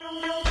Thank you.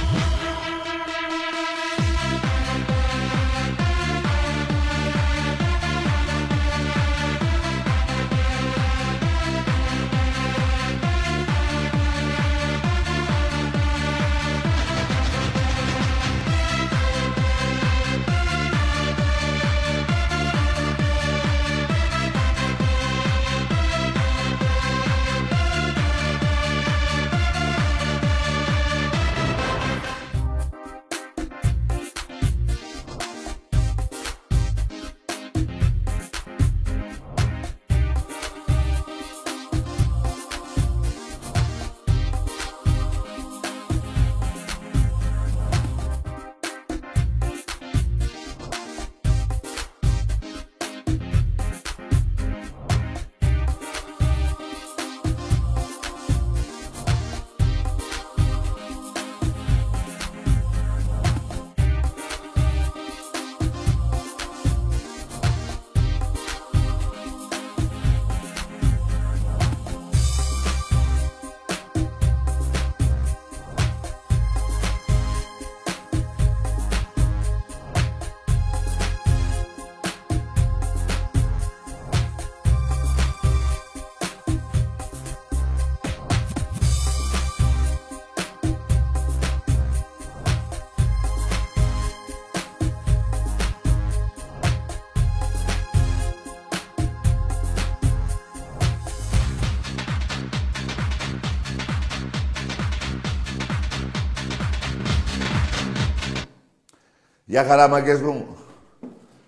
Γεια χαρά, μαγκές μου.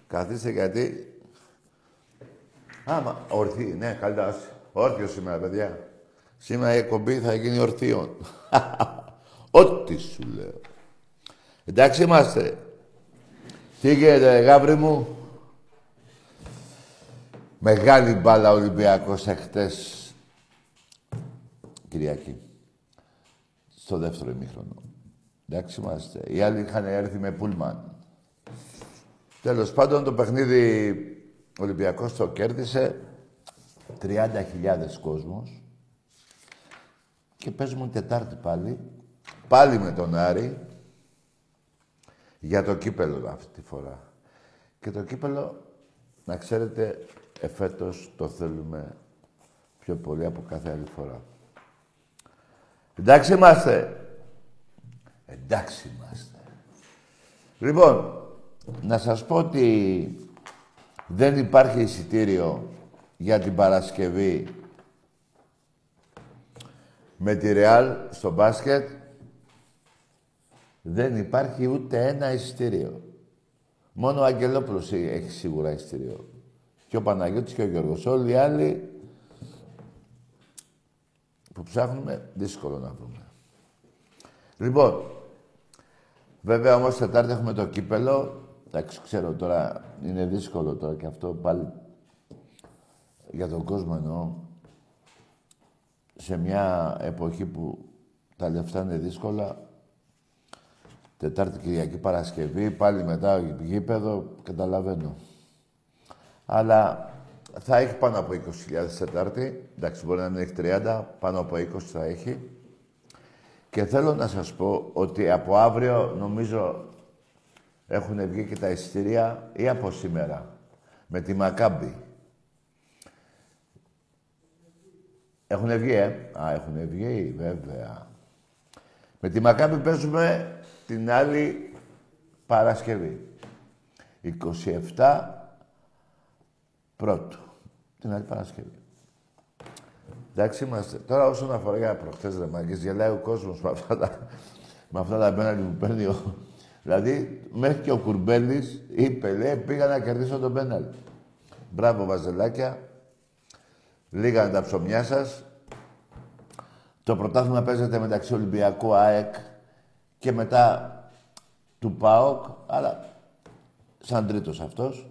Καθίστε γιατί... Άμα, ορθή, ναι, καλύτερα. Όρθιος σήμερα, παιδιά. Σήμερα η εκπομπή θα γίνει ορθίων. Ό,τι σου λέω. Εντάξει είμαστε. Τι γίνεται, γάβρι μου; Μεγάλη μπάλα Ολυμπιακός εχθές. Κυριακή. Στο δεύτερο ημίχρονο. Εντάξει είμαστε. Οι άλλοι είχαν έρθει με πούλμαν. Τέλος πάντων το παιχνίδι ο Ολυμπιακός το κέρδισε 30.000 κόσμος και παίζουμε Τετάρτη πάλι. Πάλι με τον Άρη για το κύπελο αυτή τη φορά. Και το κύπελο, να ξέρετε, εφέτος το θέλουμε πιο πολύ από κάθε άλλη φορά. Εντάξει είμαστε. Εντάξει είμαστε. Λοιπόν, να σας πω ότι δεν υπάρχει εισιτήριο για την Παρασκευή με τη Ρεάλ στο μπάσκετ. Δεν υπάρχει ούτε ένα εισιτήριο. Μόνο ο Αγγελόπουλος έχει σίγουρα εισιτήριο. Και ο Παναγιώτης και ο Γιώργος. Όλοι οι άλλοι που ψάχνουμε, δύσκολο να βρούμε. Λοιπόν, βέβαια όμως Τετάρτη έχουμε το κύπελο. Εντάξει, ξέρω τώρα, είναι δύσκολο τώρα και αυτό πάλι για τον κόσμο εννοώ. Σε μια εποχή που τα λεφτά είναι δύσκολα, Τετάρτη, Κυριακή, Παρασκευή, πάλι μετά γήπεδο, καταλαβαίνω. Αλλά θα έχει πάνω από 20.000 Τετάρτη. Εντάξει, μπορεί να μην έχει 30, πάνω από 20 θα έχει. Και θέλω να σας πω ότι από αύριο νομίζω έχουν βγει και τα εισιτήρια ή από σήμερα με τη Μακάμπη. Έχουν βγει, ε; Α, έχουν βγει, βέβαια. Με τη Μακάμπη παίζουμε την άλλη Παρασκευή. 27 πρώτου. Την άλλη Παρασκευή. Εντάξει είμαστε. Τώρα όσον αφορά για προχτές ρε μάγκες, γελάει ο κόσμος με αυτά τα, με αυτά τα πέναλτι που παίρνει ο... Δηλαδή, μέχρι και ο Κουρμπέλης είπε, λέει, πήγα να κερδίσω τον πέναλτι. Μπράβο, βαζελάκια. Λίγα τα ψωμιά σας. Το πρωτάθλημα παίζεται μεταξύ Ολυμπιακού ΑΕΚ και μετά του ΠΑΟΚ, αλλά σαν τρίτος αυτός.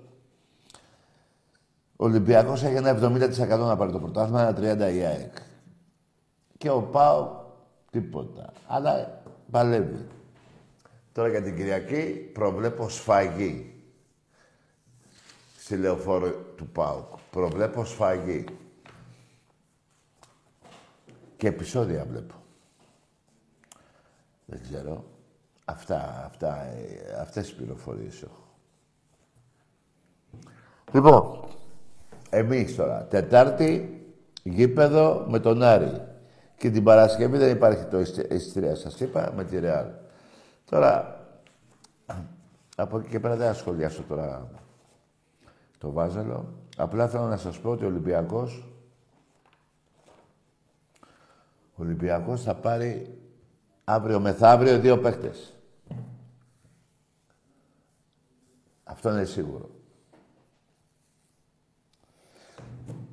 Ο Ολυμπιακός έχει ένα 70% να πάρει το πρωτάθλημα, ένα 30% η ΑΕΚ. Και ο ΠΑΟΚ τίποτα. Αλλά παλεύει. Τώρα για την Κυριακή προβλέπω σφαγή. Στη λεωφόρο του ΠΑΟΚ. Προβλέπω σφαγή. Και επεισόδια βλέπω. Δεν ξέρω. Αυτά, αυτά, ε, αυτές τις πληροφορίες έχω. Λοιπόν, εμείς τώρα, Τετάρτη, γήπεδο με τον Άρη. Και την Παρασκευή δεν υπάρχει το ειστηρία, σας είπα, με τη Ρεάλ. Τώρα, από εκεί και πέρα δεν ασχολιάσω τώρα το Βάζελο. Απλά θέλω να σας πω ότι ο Ολυμπιακός ο Ολυμπιακός θα πάρει αύριο μεθαύριο δύο παίχτες. Αυτό είναι σίγουρο.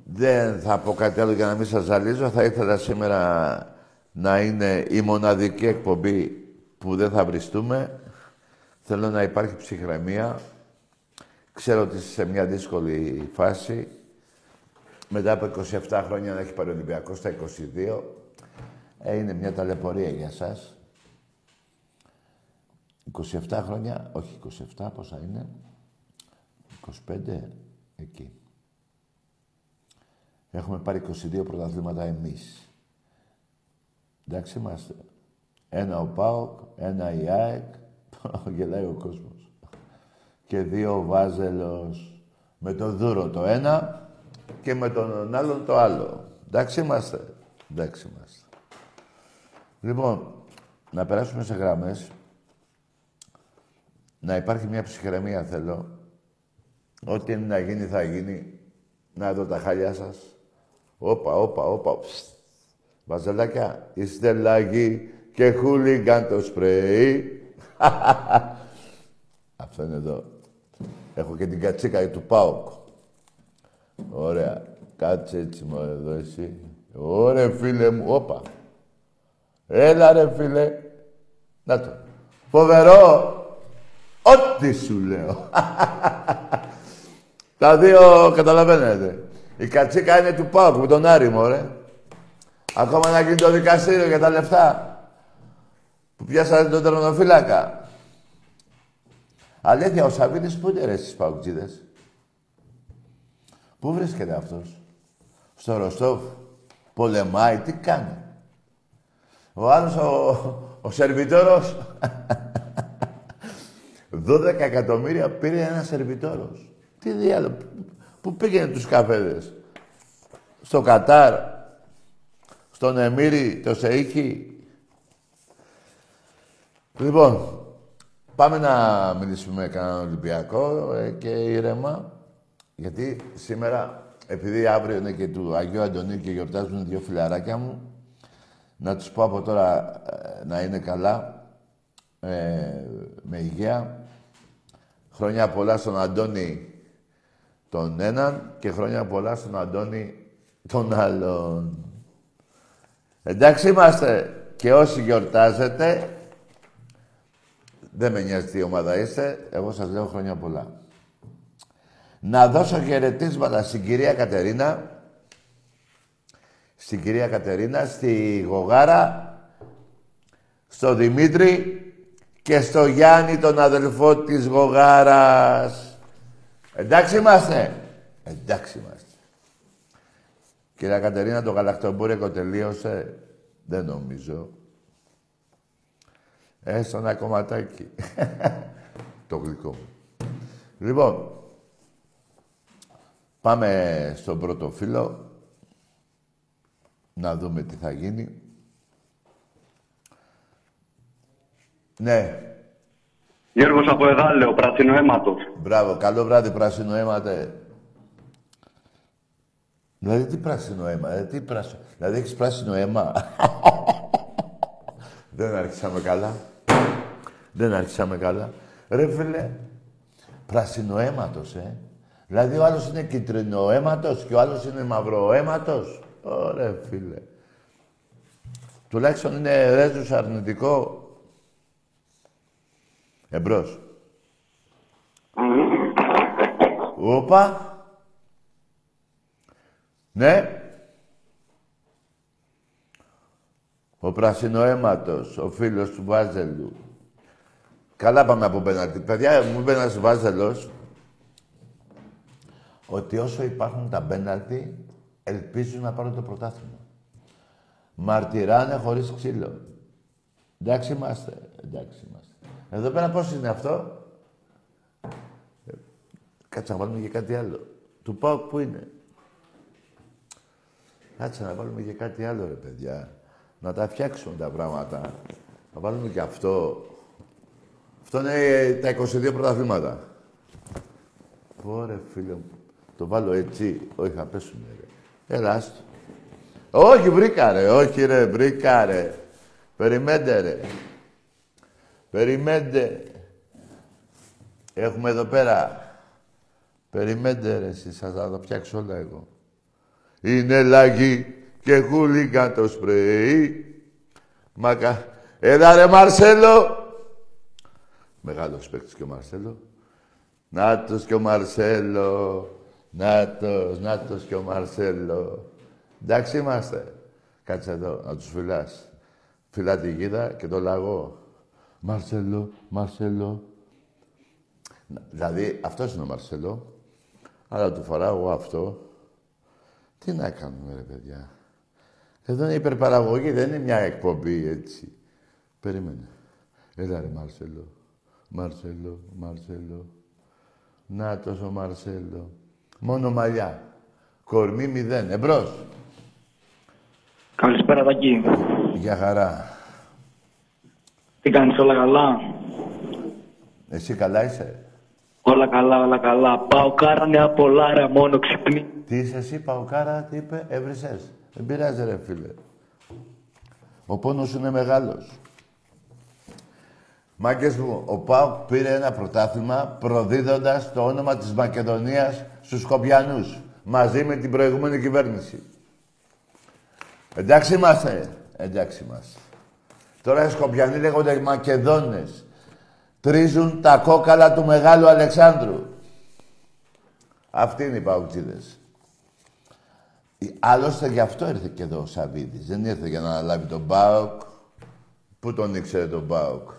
Δεν θα πω κάτι άλλο για να μην σας ζαλίζω. Θα ήθελα σήμερα να είναι η μοναδική εκπομπή που δεν θα βριστούμε. Θέλω να υπάρχει ψυχραιμία. Ξέρω ότι είσαι σε μια δύσκολη φάση. Μετά από 27 χρόνια να έχει πάρει ο Ολυμπιακός στα 22. Ε, είναι μια ταλαιπωρία για σας. 27 χρόνια, όχι 27, πόσα είναι; 25, εκεί. Έχουμε πάρει 22 πρωταθλήματα εμείς. Εντάξει είμαστε. Ένα ο ΠΑΟΚ, ένα η ΑΕΚ, γελάει ο κόσμος. Και δύο ο Βάζελος. Με τον Δούρο το ένα και με τον άλλον το άλλο. Εντάξει είμαστε. Εντάξει είμαστε. Λοιπόν, να περάσουμε σε γραμμές. Να υπάρχει μια ψυχραιμία θέλω. Ό,τι είναι να γίνει θα γίνει. Να δω τα χαλιά σας. Όπα, όπα, όπα. Βαζελάκια, είστε λάγοι και χούλιγκαν το σπρέι. Αυτό είναι εδώ. Έχω και την κατσίκα του ΠΑΟΚ. Ωραία. Κάτσε έτσι μου εδώ εσύ. Ωραία φίλε μου. Όπα. Έλα ρε φίλε. Να το. Φοβερό. Ό,τι σου λέω. Τα δύο καταλαβαίνετε. Η κατσίκα είναι του Πάουκ με τον Άρη, ρε. Ακόμα να γίνει το δικαστήριο για τα λεφτά που πιάσατε τον τερματοφύλακα. Αλήθεια, ο Σαββίδης πού είναι ρε στις Παουκτζίδες. Πού βρίσκεται αυτός; Στο Ροστόφ. Πολεμάει, τι κάνει; Ο άλλος, ο, ο σερβιτόρος. 12 εκατομμύρια πήρε ένα σερβιτόρος. Τι διάλογο. Πού πήγαινε τους καφέδες; Στο Κατάρ. Στον Εμμύρη, το Σεΐχη. Λοιπόν, πάμε να μιλήσουμε με κανέναν Ολυμπιακό ε, και ήρεμα. Γιατί σήμερα, επειδή αύριο είναι και του Αγίου Αντωνίου και γιορτάζουν δύο φιλαράκια μου, να τους πω από τώρα ε, να είναι καλά, ε, με υγεία. Χρόνια πολλά στον Αντώνη τον έναν και χρόνια πολλά στον Αντώνη τον άλλον. Εντάξει είμαστε και όσοι γιορτάζετε, δεν με νοιάζει τι ομάδα είστε, εγώ σας λέω χρόνια πολλά. Να δώσω χαιρετίσματα στην κυρία Κατερίνα, στην κυρία Κατερίνα, στη Γογάρα, στο Δημήτρη και στο Γιάννη, τον αδελφό της Γογάρας. Εντάξει είμαστε. Εντάξει είμαστε. Κυρία Κατερίνα, το γαλακτομπούρεκο τελείωσε. Δεν νομίζω. Έστω ένα κομματάκι. το γλυκό μου. Λοιπόν, πάμε στον πρώτο φίλο. Να δούμε τι θα γίνει. Ναι. Γιώργος από Εδάλεο, πράσινο αίματος. Μπράβο, καλό βράδυ πράσινο αίματε. Δηλαδή τι πράσινο αίμα, δηλαδή τι πράσινο. Δηλαδή έχεις πράσινο αίμα. Δεν άρχισαμε καλά. Δεν άρχισαμε καλά. Ρε φίλε, πράσινο αίματος, ε. Δηλαδή ο άλλος είναι κίτρινο αίματος και ο άλλος είναι μαύρο αίματος. Ωραία, φίλε. Τουλάχιστον είναι ρέζους αρνητικό. Εμπρός. Όπα. Ναι. Ο πρασινοαίματος, ο φίλος του Βάζελου. Καλά πάμε από πέναλτι. Παιδιά, μου είπε ένας Βάζελος ότι όσο υπάρχουν τα πέναλτι, ελπίζουν να πάρουν το πρωτάθλημα. Μαρτυράνε χωρίς ξύλο. Εντάξει είμαστε. Εντάξει είμαστε. Εδώ πέρα πώς είναι αυτό; Ε, κάτσε να βάλουμε και κάτι άλλο. Του πάω που είναι; Κάτσε να βάλουμε και κάτι άλλο, ρε παιδιά. Να τα φτιάξουμε τα πράγματα. Να βάλουμε και αυτό. Αυτό είναι ε, τα 22 πρωταθλήματα. Ωραία, φίλε μου. Το βάλω έτσι. Όχι, θα πέσουμε, ρε. Έλα, άστο. Όχι, βρήκα, ρε. Όχι, ρε, βρήκα, ρε. Περιμέντε, ρε. Περιμέντε. Έχουμε εδώ πέρα. Περιμέντε, ρε, εσείς. Θα τα φτιάξω όλα εγώ. Είναι λαγί και χούλιγκαν το σπρέι. Μακα... Έλα, ρε, Μαρσέλο. Μεγάλος παίκτης και ο Μαρσέλο. Νάτος και ο Μαρσέλο. Νάτος, νάτος και ο Μαρσέλο. Εντάξει είμαστε. Κάτσε εδώ, να τους φυλάς. Φυλά τη γίδα και το λαγό. Μαρσέλο, Μαρσέλο. Δηλαδή, αυτός είναι ο Μαρσέλο. Αλλά του φοράω εγώ αυτό. Τι να κάνουμε, ρε παιδιά. Εδώ είναι υπερπαραγωγή, δεν είναι μια εκπομπή, έτσι. Περίμενε. Έλα ρε Μαρσέλο. Μαρσέλο, Μαρσέλο. Να τόσο Μαρσέλο. Μόνο μαλλιά. Κορμί μηδέν. Εμπρός. Καλησπέρα, Τάκη. Για χαρά. Τι κάνεις, όλα καλά; Εσύ καλά είσαι; Όλα καλά, όλα καλά. Πάω κάρανε από Λάρα, μόνο ξυπνή. Τι είσαι εσύ, Παουκάρα, τι είπε, έβρισες. Δεν πειράζει ρε φίλε. Ο πόνος είναι μεγάλος. Μάγκες μου, ο Πάουκ πήρε ένα πρωτάθλημα προδίδοντας το όνομα της Μακεδονίας στους Σκοπιανούς. Μαζί με την προηγούμενη κυβέρνηση. Εντάξει είμαστε. Εντάξει είμαστε. Τώρα οι Σκοπιανοί λέγονται Μακεδόνες. Τρίζουν τα κόκαλα του Μεγάλου Αλεξάνδρου. Αυτοί είναι οι Παουκτζίδες. Άλλωστε γι' αυτό ήρθε και εδώ ο Σαββίδης. Δεν ήρθε για να αναλάβει τον Μπάουκ. Πού τον ήξερε τον Μπάουκ.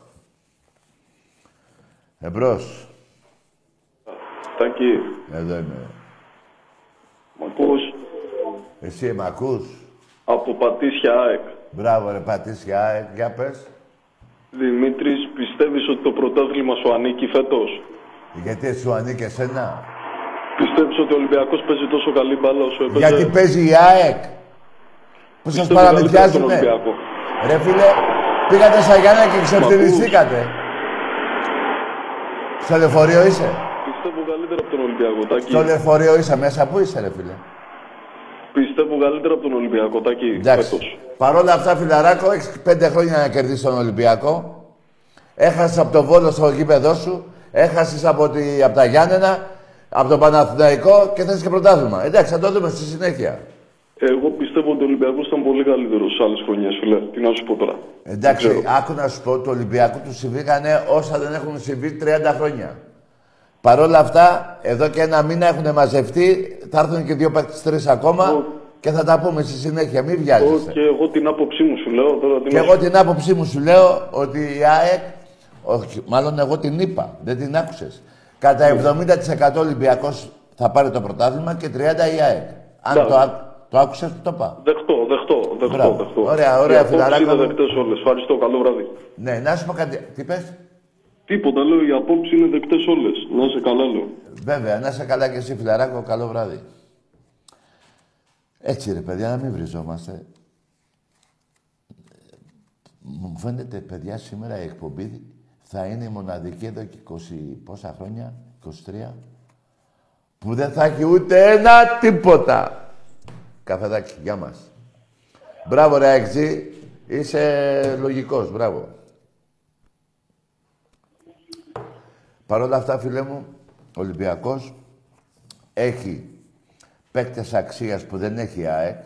Εμπρός. Τάκη, Εδώ είμαι. μ' ακούς; Εσύ με ακούς; Από Πατήσια ΑΕΚ. Μπράβο ρε Πατήσια, ε, για πες. Δημήτρης, πιστεύεις ότι το πρωτάθλημα σου ανήκει φέτος; Γιατί σου ανήκει εσένα; Πιστεύεις ότι ο Ολυμπιακός παίζει τόσο καλή μπάλα όσο έπαιζε; Γιατί παίζει η ΑΕΚ. Που σας Πιστεύω καλύτερα από τον παραμυθιάζουνε. Ολυμπιακός; Ρε φίλε, πήγατε στα Γιάννα και ξεφτυλιστήκατε. Στο λεωφορείο είσαι; Πιστεύω καλύτερα από τον Ολυμπιακό, Τάκη. Στο λεωφορείο είσαι μέσα. Πού είσαι ρε φίλε; Πιστεύω καλύτερα από τον Ολυμπιακό, Τάκη, Εντάξει. φέτος. Παρ' όλα αυτά, φιλαράκο, έχεις πέντε χρόνια να κερδίσεις τον Ολυμπιακό. Έχασες από τον Βόλο στο γήπεδό σου. Έχασες από, τη, από τα Γιάννενα, από τον Παναθηναϊκό και θες και πρωτάθλημα. Εντάξει, θα το δούμε στη συνέχεια. Εγώ πιστεύω ότι ο Ολυμπιακός ήταν πολύ καλύτερος σε άλλες χρονιές, φίλε. Τι να σου πω τώρα. Εντάξει, Δεν ξέρω. άκου να σου πω, του Ολυμπιακού του συμβήκανε όσα δεν έχουν συμβεί 30 χρόνια. Παρ' όλα αυτά, εδώ και ένα μήνα έχουν μαζευτεί, θα έρθουν και δύο παίκτες τρεις ακόμα Ω. και θα τα πούμε στη συνέχεια. Μην Εγώ βιάζεσαι. και εγώ την άποψή μου σου λέω τώρα. Τι Και να σου εγώ την άποψή μου σου λέω ότι η ΑΕΚ, όχι, μάλλον εγώ την είπα, δεν την άκουσες. Κατά 70% Ολυμπιακός θα πάρει το πρωτάθλημα και 30% η ΑΕΚ. Αν Μπράβο. το, άκ- το άκουσες, το είπα. Δεχτώ, δεχτώ, δεχτώ, Μπράβο. δεχτώ. Ωραία, ωραία, Οι απόψεις φιλαράκο είναι μου. δεκτές όλες. Ευχαριστώ, καλό βράδυ. Ναι, να σου πω κάτι. Τι πες; Τίποτα, λέω, οι απόψεις είναι δεκτές όλες. Να είσαι καλά, λέω. Βέβαια, να είσαι καλά και εσύ, φιλαράκο. Καλό βράδυ. Έτσι ρε παιδιά, να μην βριζόμαστε. Μου φαίνεται, παιδιά, σήμερα η εκπομπή θα είναι η μοναδική εδώ και 20 πόσα χρόνια, 23, που δεν θα έχει ούτε ένα τίποτα. Καφεδάκι, γεια μας. Μπράβο ρε Αεξή, είσαι λογικός, μπράβο. Παρ' όλα αυτά, φίλε μου, ο Ολυμπιακός έχει παίκτες αξίας που δεν έχει η ΑΕΚ.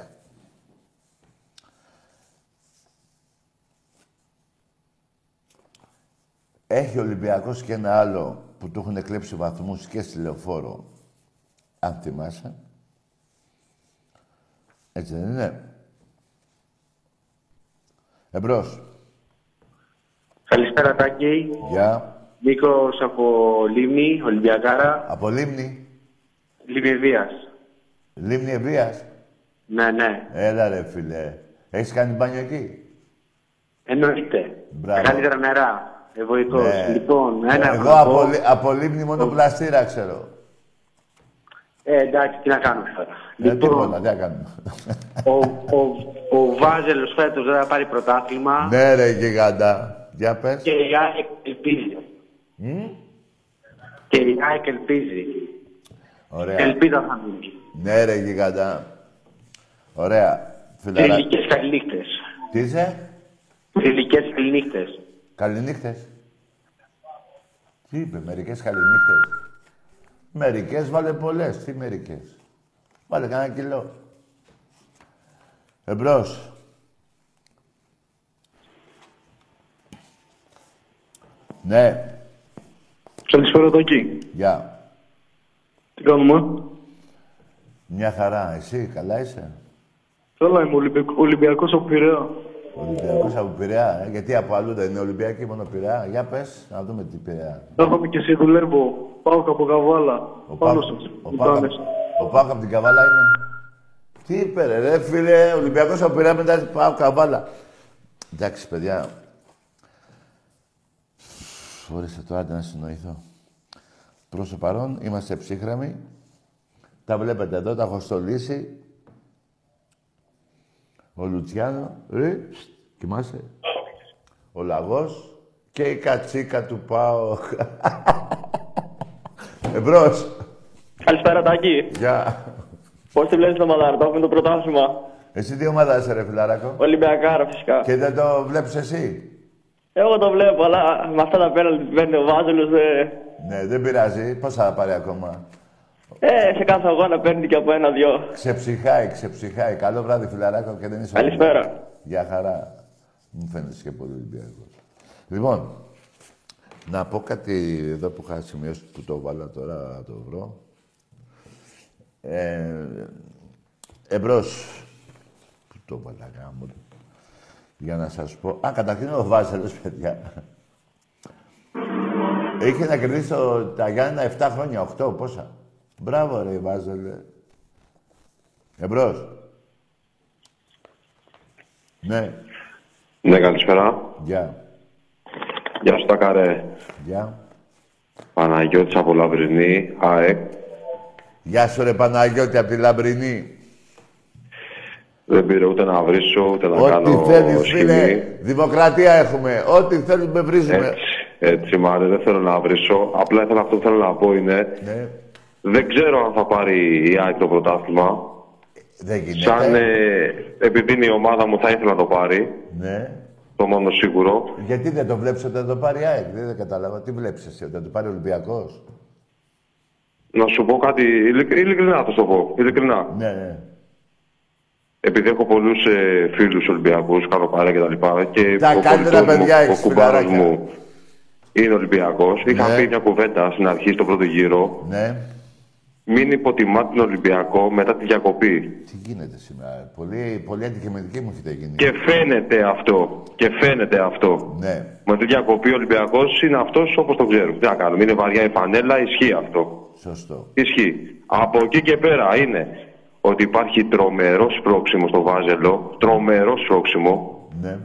Έχει ο Ολυμπιακός και ένα άλλο που του έχουν κλέψει βαθμούς και στη Λεωφόρο, αν θυμάσαι. Έτσι δεν είναι; Εμπρός. Καλησπέρα, Τάκη. Γεια. Νίκος από Λίμνη, Ολυμπιακάρα. Από Λίμνη. Λίμνη Βίας. Λίμνη Ευβίας. Ναι, ναι. Έλα ρε φίλε. Έχεις κάνει μπάνιο εκεί; Εννοείται. Μπράβο. Καλύτερα νερά. Ε, βοηθός. Ναι. Λοιπόν, ένα Εγώ ευρώ. από, λι- από λίμνη μόνο πλαστήρα ξέρω. Ε, εντάξει, τι να κάνουμε τώρα. Ε, λοιπόν, τίποτα, τι να κάνουμε. ο, ο, ο Βάζελος φέτος δεν θα πάρει πρωτάθλημα ναι ρε γιγάντα. Για πες. και η ΑΕΚ ελπίζει. Και η ΑΕΚ ελπίζει. Ωραία. Ελπίδα θα μείνει. Ναι ρε γιγάντα. Ωραία. Φιλαρά... Θρηλυκές καληνύχτες. Τι είσαι; Θρηλυκές καληνύχτες. Καληνύχτες. Τι είπε, μερικές καληνύχτες. Μερικές βάλε πολλές. Τι μερικές; Βάλε κανένα κιλό. Εμπρός. Ναι. Καλησπέρα το εκεί. Γεια. Τι κάνουμε; Μια χαρά. Εσύ, καλά είσαι; Καλά είμαι Ολυμπιακ- Ολυμπιακός από Πειραιά. Ολυμπιακός από Πειραιά. Ε; Γιατί από αλλού δεν είναι Ολυμπιακή, μόνο Πειραιά. Για πες, να δούμε τι Πειραιά. Έρχομαι και εσύ δουλεύω. Πάω από Καβάλα. Ο Πάνω Πάκ- σας. ο Λιμπάνες. Πάκ- Ο Πάκ από την Καβάλα είναι; Τι είπε ρε, ρε φίλε, Ολυμπιακός από Πειραιά μετά πάω Καβάλα. Εντάξει, παιδιά. Ορίστε τώρα άντε να συνοηθώ. Προς το παρόν είμαστε ψύχρεμοι. Τα βλέπετε εδώ, τα έχω στολίσει. Ο Λουτσιάνο, ρε, κοιμάσαι. Ο Λαγός και η κατσίκα του πάω. Εμπρός. Καλησπέρα, Τάκη. Γεια. Πώς τη βλέπεις το Μαδαρτόφ με το πρωτάθλημα; Εσύ τι ομάδα είσαι ρε φιλαράκο. Ολυμπιακάρα, φυσικά. Και δεν το βλέπεις εσύ; Εγώ το βλέπω, αλλά με αυτά τα πέναλτι που παίρνει ο Βάζελος. Ε, Ναι, δεν πειράζει. Πώς θα πάρει ακόμα; Ε, σε κάθε αγώνα παίρνει και από ένα-δυο. Ξεψυχάει, ξεψυχάει. Καλό βράδυ φιλαράκο και δεν είσαι Καλησπέρα. Ολυμπιακός. Γεια χαρά. Μου φαίνεται και πολύ Ολυμπιακός. Λοιπόν, να πω κάτι εδώ που είχα σημειώσει που το βάλα τώρα να το βρω. Ε, εμπρός. Πού το βάλα γάμο. Για να σας πω. Α, καταρχήν ο Βάζελος, παιδιά. Είχε να κερδίσει το, τα Γιάννενα 7 χρόνια, 8, πόσα; Μπράβο ρε Βάζελε. Εμπρός. Ναι, Ναι, καλησπέρα. γεια. Γεια σου, Τάκαρε. Γεια. Παναγιώτης από Λαμπρινή, ΑΕΚ. Γεια σου ρε Παναγιώτη από τη Λαμπρινή. Δεν πήρε ούτε να βρίσω, ούτε να Ό,τι κάνω θέλεις φίλε, σχημή. δημοκρατία έχουμε. Ό,τι θέλουμε βρίζουμε. Έτσι, έτσι, μάρε, δεν θέλω να βρίσω. Απλά ήθελα αυτό που θέλω να πω είναι, Ναι, δεν ξέρω αν θα πάρει η ΑΕΚ το πρωτάθλημα. δεν γίνεται. Σαν, ε, επειδή είναι η ομάδα μου, θα ήθελα να το πάρει. Ναι. Το μόνο σίγουρο. Γιατί δεν το βλέπεις ότι θα το πάρει η ΑΕΚ; Δεν, δεν κατάλαβα. Τι βλέπεις εσύ, ότι θα το πάρει ο Ολυμπιακός; Να σου πω κάτι, ειλικ- ειλικρινά θα σου το πω. Ειλικρινά. Ναι, ναι. Επειδή έχω πολλούς ε, φίλους Ολυμπιακούς, κάνω παρέα και τα λοιπά. Και Τα ο καλύτερα κολλητός παιδιά μου, ο έχεις, κουμπάρος φιλαράκια. μου είναι Ολυμπιακός. Είχα Ναι. πει μια κουβέντα στην αρχή, στο πρώτο γύρο. Ναι. Μην υποτιμά τον Ολυμπιακό μετά τη διακοπή. Τι γίνεται σήμερα. Πολύ, πολύ αντικειμενική μου έχετε γίνει. Και φαίνεται αυτό. Και φαίνεται αυτό. Ναι. Με τη διακοπή ο Ολυμπιακός είναι αυτός όπως το ξέρουμε. Τι να κάνουμε. Είναι βαριά η φανέλα, ισχύει αυτό. Σωστό. Ισχύει. Από εκεί και πέρα είναι ότι υπάρχει τρομερός σπρώξιμο στο Βάζελο. Τρομερός σπρώξιμο. Ναι.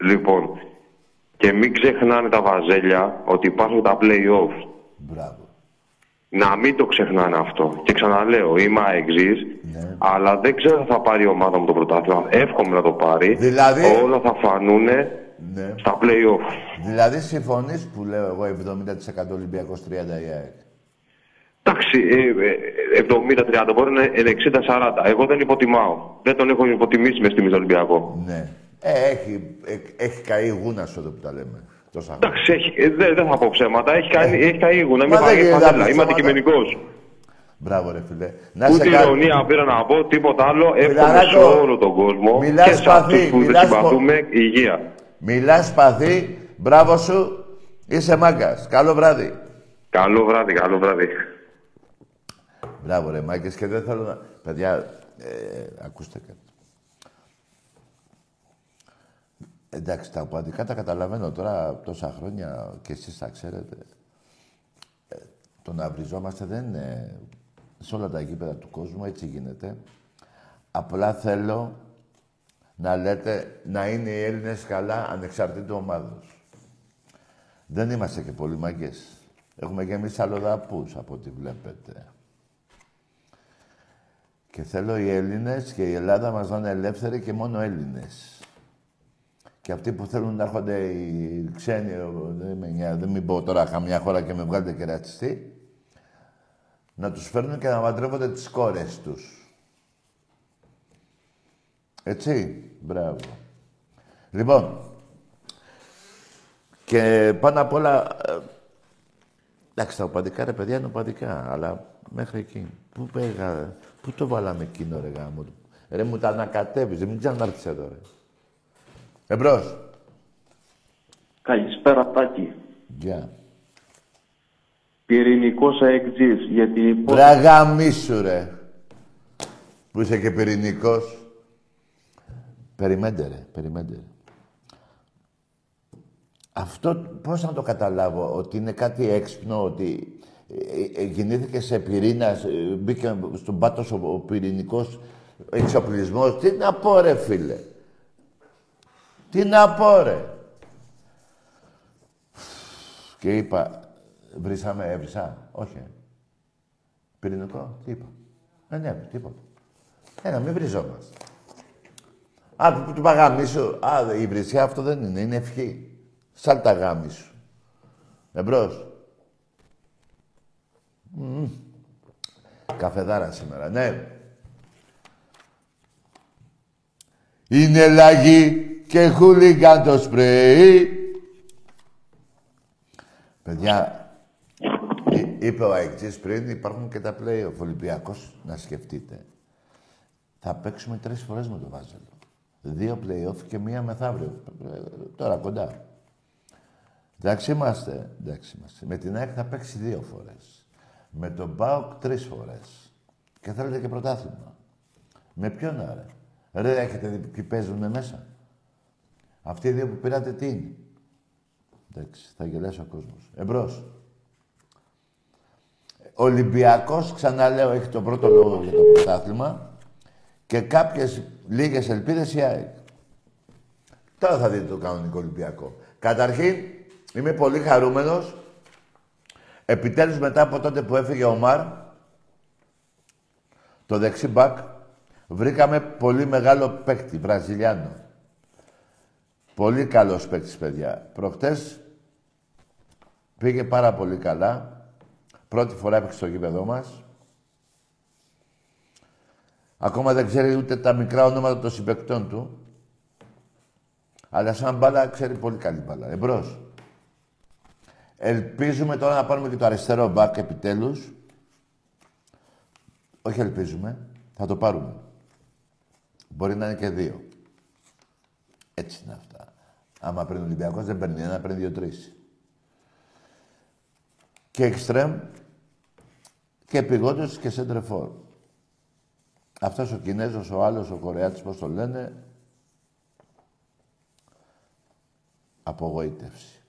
Λοιπόν, και μην ξεχνάνε τα βαζέλια ότι υπάρχουν τα play-off. Μπράβο. Να μην το ξεχνάνε αυτό. Και ξαναλέω, είμαι αεξής, Ναι. αλλά δεν ξέρω αν θα πάρει η ομάδα μου το πρωτάθλημα. Εύχομαι να το πάρει. Δηλαδή; Όλα θα φανούν Ναι. στα play-off. Δηλαδή συμφωνείς που λέω εγώ 70% Ολυμπιακός 30 η ΑΕΚ; Εντάξει, ε, ε, 70-30 μπορεί να είναι 60-40. Εγώ δεν υποτιμάω. Δεν τον έχω υποτιμήσει μες στιγμή στον Ολυμπιακό. Ναι. Ε, έχει, ε, έχει καεί γούνας εδώ που τα λέμε. Τόσα χρόνια. Εντάξει, έχει, ε, δεν, δεν θα πω ψέματα. Έχει κάνει, έχει καεί γούνα. Είμαι Μα δεν βαρύ γίνεται να φανέλα. πεις Είμαι ψέματα. αντικειμενικός. Μπράβο ρε φίλε. Να σε Ούτε κάνω. ηρωνία πήρα να πω, τίποτα άλλο. Εύχομαι Φιλαράκο, σε όλο τον κόσμο μιλάς και σε σπαθί, αυτούς που δεν μιλάς συμπαθούμε υγεία. Μιλάς σπαθί, μπράβο σου, είσαι μάγκας. Καλό βράδυ. Καλό βράδυ, καλό βράδυ. Μπράβο ρε μάγκες και δεν θέλω να... Παιδιά, ε, ακούστε κάτι. Εντάξει, τα οπαδικά τα καταλαβαίνω τώρα τόσα χρόνια και εσείς τα ξέρετε. Ε, το να βριζόμαστε δεν είναι σε όλα τα γήπεδα του κόσμου, έτσι γίνεται. Απλά θέλω να λέτε να είναι οι Έλληνες καλά ανεξαρτήτου ομάδος. Δεν είμαστε και πολύ μαγκές. Έχουμε και εμείς αλλοδαπούς από ό,τι βλέπετε. Και θέλω οι Έλληνες και η Ελλάδα μας να είναι ελεύθεροι και μόνο Έλληνες. Και αυτοί που θέλουν να έρχονται οι ξένοι, δεν με νοιάζει, δεν μην πω τώρα καμιά χώρα και με βγάλετε και ρατσιστή, να τους φέρνουν και να μαντρεύονται τις κόρες τους. Έτσι, μπράβο. Λοιπόν, και πάνω απ' όλα, ε, εντάξει, τα οπαδικά ρε παιδιά είναι οπαδικά, αλλά μέχρι εκεί. Πού πήγα, πού το βάλαμε εκείνο ρε γάμο. Ρε μου τα ανακατεύεις, δεν μην ξανάρθεις εδώ ρε. Εμπρός. Καλησπέρα, Τάκη. Γεια. Πυρηνικός αεκτζής, γιατί... Μπραγαμί σου, ρε. Που είσαι και πυρηνικός. Περιμέντε, ρε. Περιμέντε, ρε. Αυτό πώς να το καταλάβω, ότι είναι κάτι έξυπνο, ότι ε, ε, γεννήθηκε σε πυρήνας, ε, μπήκε στον πάτος ο, ο πυρηνικός εξοπλισμός. Τι να πω, ρε, φίλε. Τι να πω, ρε. Και είπα, βρήσαμε, έβρισα. Όχι. Πυρηνικό, τι είπα. Δεν ναι, τίποτα. Ένα, μην βριζόμαστε. Α, που του παγάμι σου. Α, η βρισιά αυτό δεν είναι, είναι ευχή. Σαν τα γάμι σου. Εμπρός. Mm. Καφεδάρα σήμερα, ναι. Είναι λαγή και χούλιγκαν το σπρέι. Παιδιά, είπε ο Αεκτζής πριν, υπάρχουν και τα play ο Ολυμπιακός, να σκεφτείτε. Θα παίξουμε τρεις φορές με το Βάζελο. Δύο play-off και μία μεθαύριο. Τώρα κοντά. Εντάξει είμαστε. Εντάξει είμαστε. Με την ΑΕΚ θα παίξει δύο φορές. Με τον ΠΑΟΚ τρεις φορές. Και θέλετε και πρωτάθλημα. Με ποιον άρε. Ρε, έχετε δει ποιοι παίζουν μέσα; Αυτοί οι δύο που πήρατε τι είναι; Εντάξει, θα γελάσει ο κόσμος. Εμπρός. Ολυμπιακός, ξαναλέω, έχει το πρώτο λόγο για το πρωτάθλημα και κάποιες λίγες ελπίδες η ΑΕΚ. Τώρα θα δείτε το κανονικό Ολυμπιακό. Καταρχήν, είμαι πολύ χαρούμενος. Επιτέλους μετά από τότε που έφυγε ο Μαρ, το δεξί μπακ, βρήκαμε πολύ μεγάλο παίκτη, Βραζιλιάνο. Πολύ καλός παίκτης, παιδιά. Προχτές πήγε πάρα πολύ καλά. Πρώτη φορά έπαιξε στο γήπεδό μας. Ακόμα δεν ξέρει ούτε τα μικρά ονόματα των συμπεκτών του. Αλλά σαν μπάλα ξέρει πολύ καλή μπάλα. Εμπρός. Ελπίζουμε τώρα να πάρουμε και το αριστερό μπακ επιτέλους. Όχι ελπίζουμε. Θα το πάρουμε. Μπορεί να είναι και δύο. Έτσι είναι αυτά. Άμα πριν ο Ολυμπιακός δεν παίρνει ένα, παίρνει δύο-τρεις. Και εξτρέμ και επιγόντως και σέντρεφόρ. Αυτός ο Κινέζος, ο άλλος, ο Κορεάτης, πώς το λένε, απογοήτευση.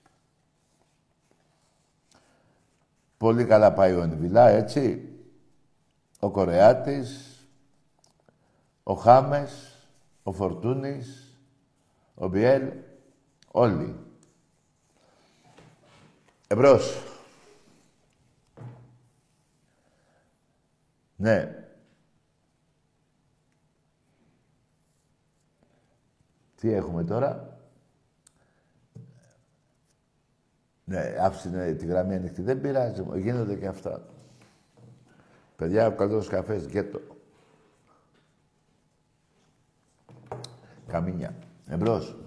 Πολύ καλά πάει ο Ενβιλά, έτσι. Ο Κορεάτης, ο Χάμες, ο Φορτούνης, ο Μπιέλ, όλοι. Εμπρός. Ναι. Τι έχουμε τώρα; Ναι, άφησε τη γραμμή ανοιχτή. Δεν πειράζει. Γίνονται και αυτά. Παιδιά, ο καλός καφές, γκέτο. Καμίνια. Εμπρός.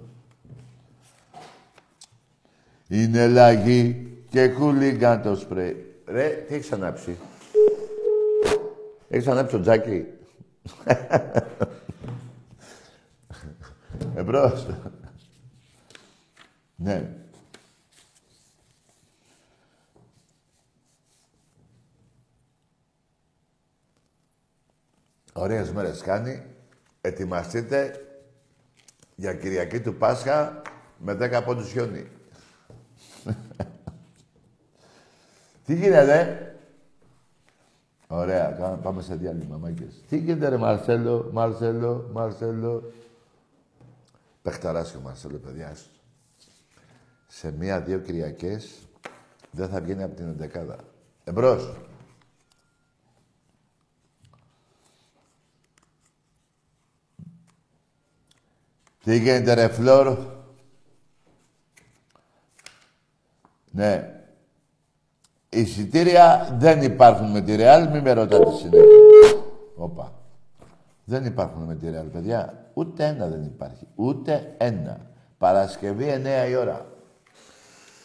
Είναι λαγή και χούλιγκαν το σπρέι. Ρε, τι έχεις ανάψει; Έχεις ανάψει το τζάκι. Εμπρός. ναι. Ωραίες μέρες κάνει. Ετοιμαστείτε για Κυριακή του Πάσχα με 10 πόντους χιόνι. Τι γίνεται, Ωραία, πάμε, πάμε σε διάλειμμα, μάγκες. Τι γίνεται ρε Μαρσέλο, Μαρσέλο, Μαρσέλο; Πεχταράς και ο Μαρσέλο, παιδιά. Σε μία-δύο Κυριακές δεν θα βγαίνει από την εντεκάδα. Εμπρός. Τι γίνεται ρε Φλόρ; Ναι. Εισιτήρια δεν υπάρχουν με τη Ρεάλ, μη με ρωτάτε συνέχεια. Όπα. Δεν υπάρχουν με τη Ρεάλ, παιδιά. Ούτε ένα δεν υπάρχει. Ούτε ένα. Παρασκευή 9 η ώρα.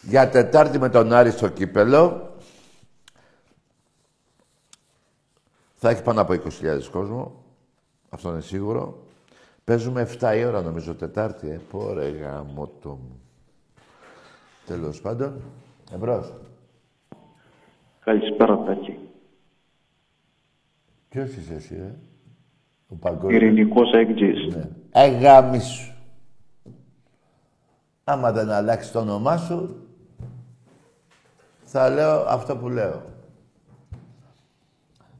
Για Τετάρτη με τον Άρη στο κύπελο. Θα έχει πάνω από 20.000 κόσμο. Αυτό είναι σίγουρο. Παίζουμε 7 η ώρα νομίζω Τετάρτη, ε. Πόρε γάμο το μου. Τέλος πάντων. Εμπρός. Καλησπέρα, Τάκη. Ποιος είσαι εσύ, ε; Ο Παγκόσμιος. Ειρηνικός έκτζης. Ναι. Εγάμι σου. Άμα δεν αλλάξει το όνομά σου, θα λέω αυτό που λέω.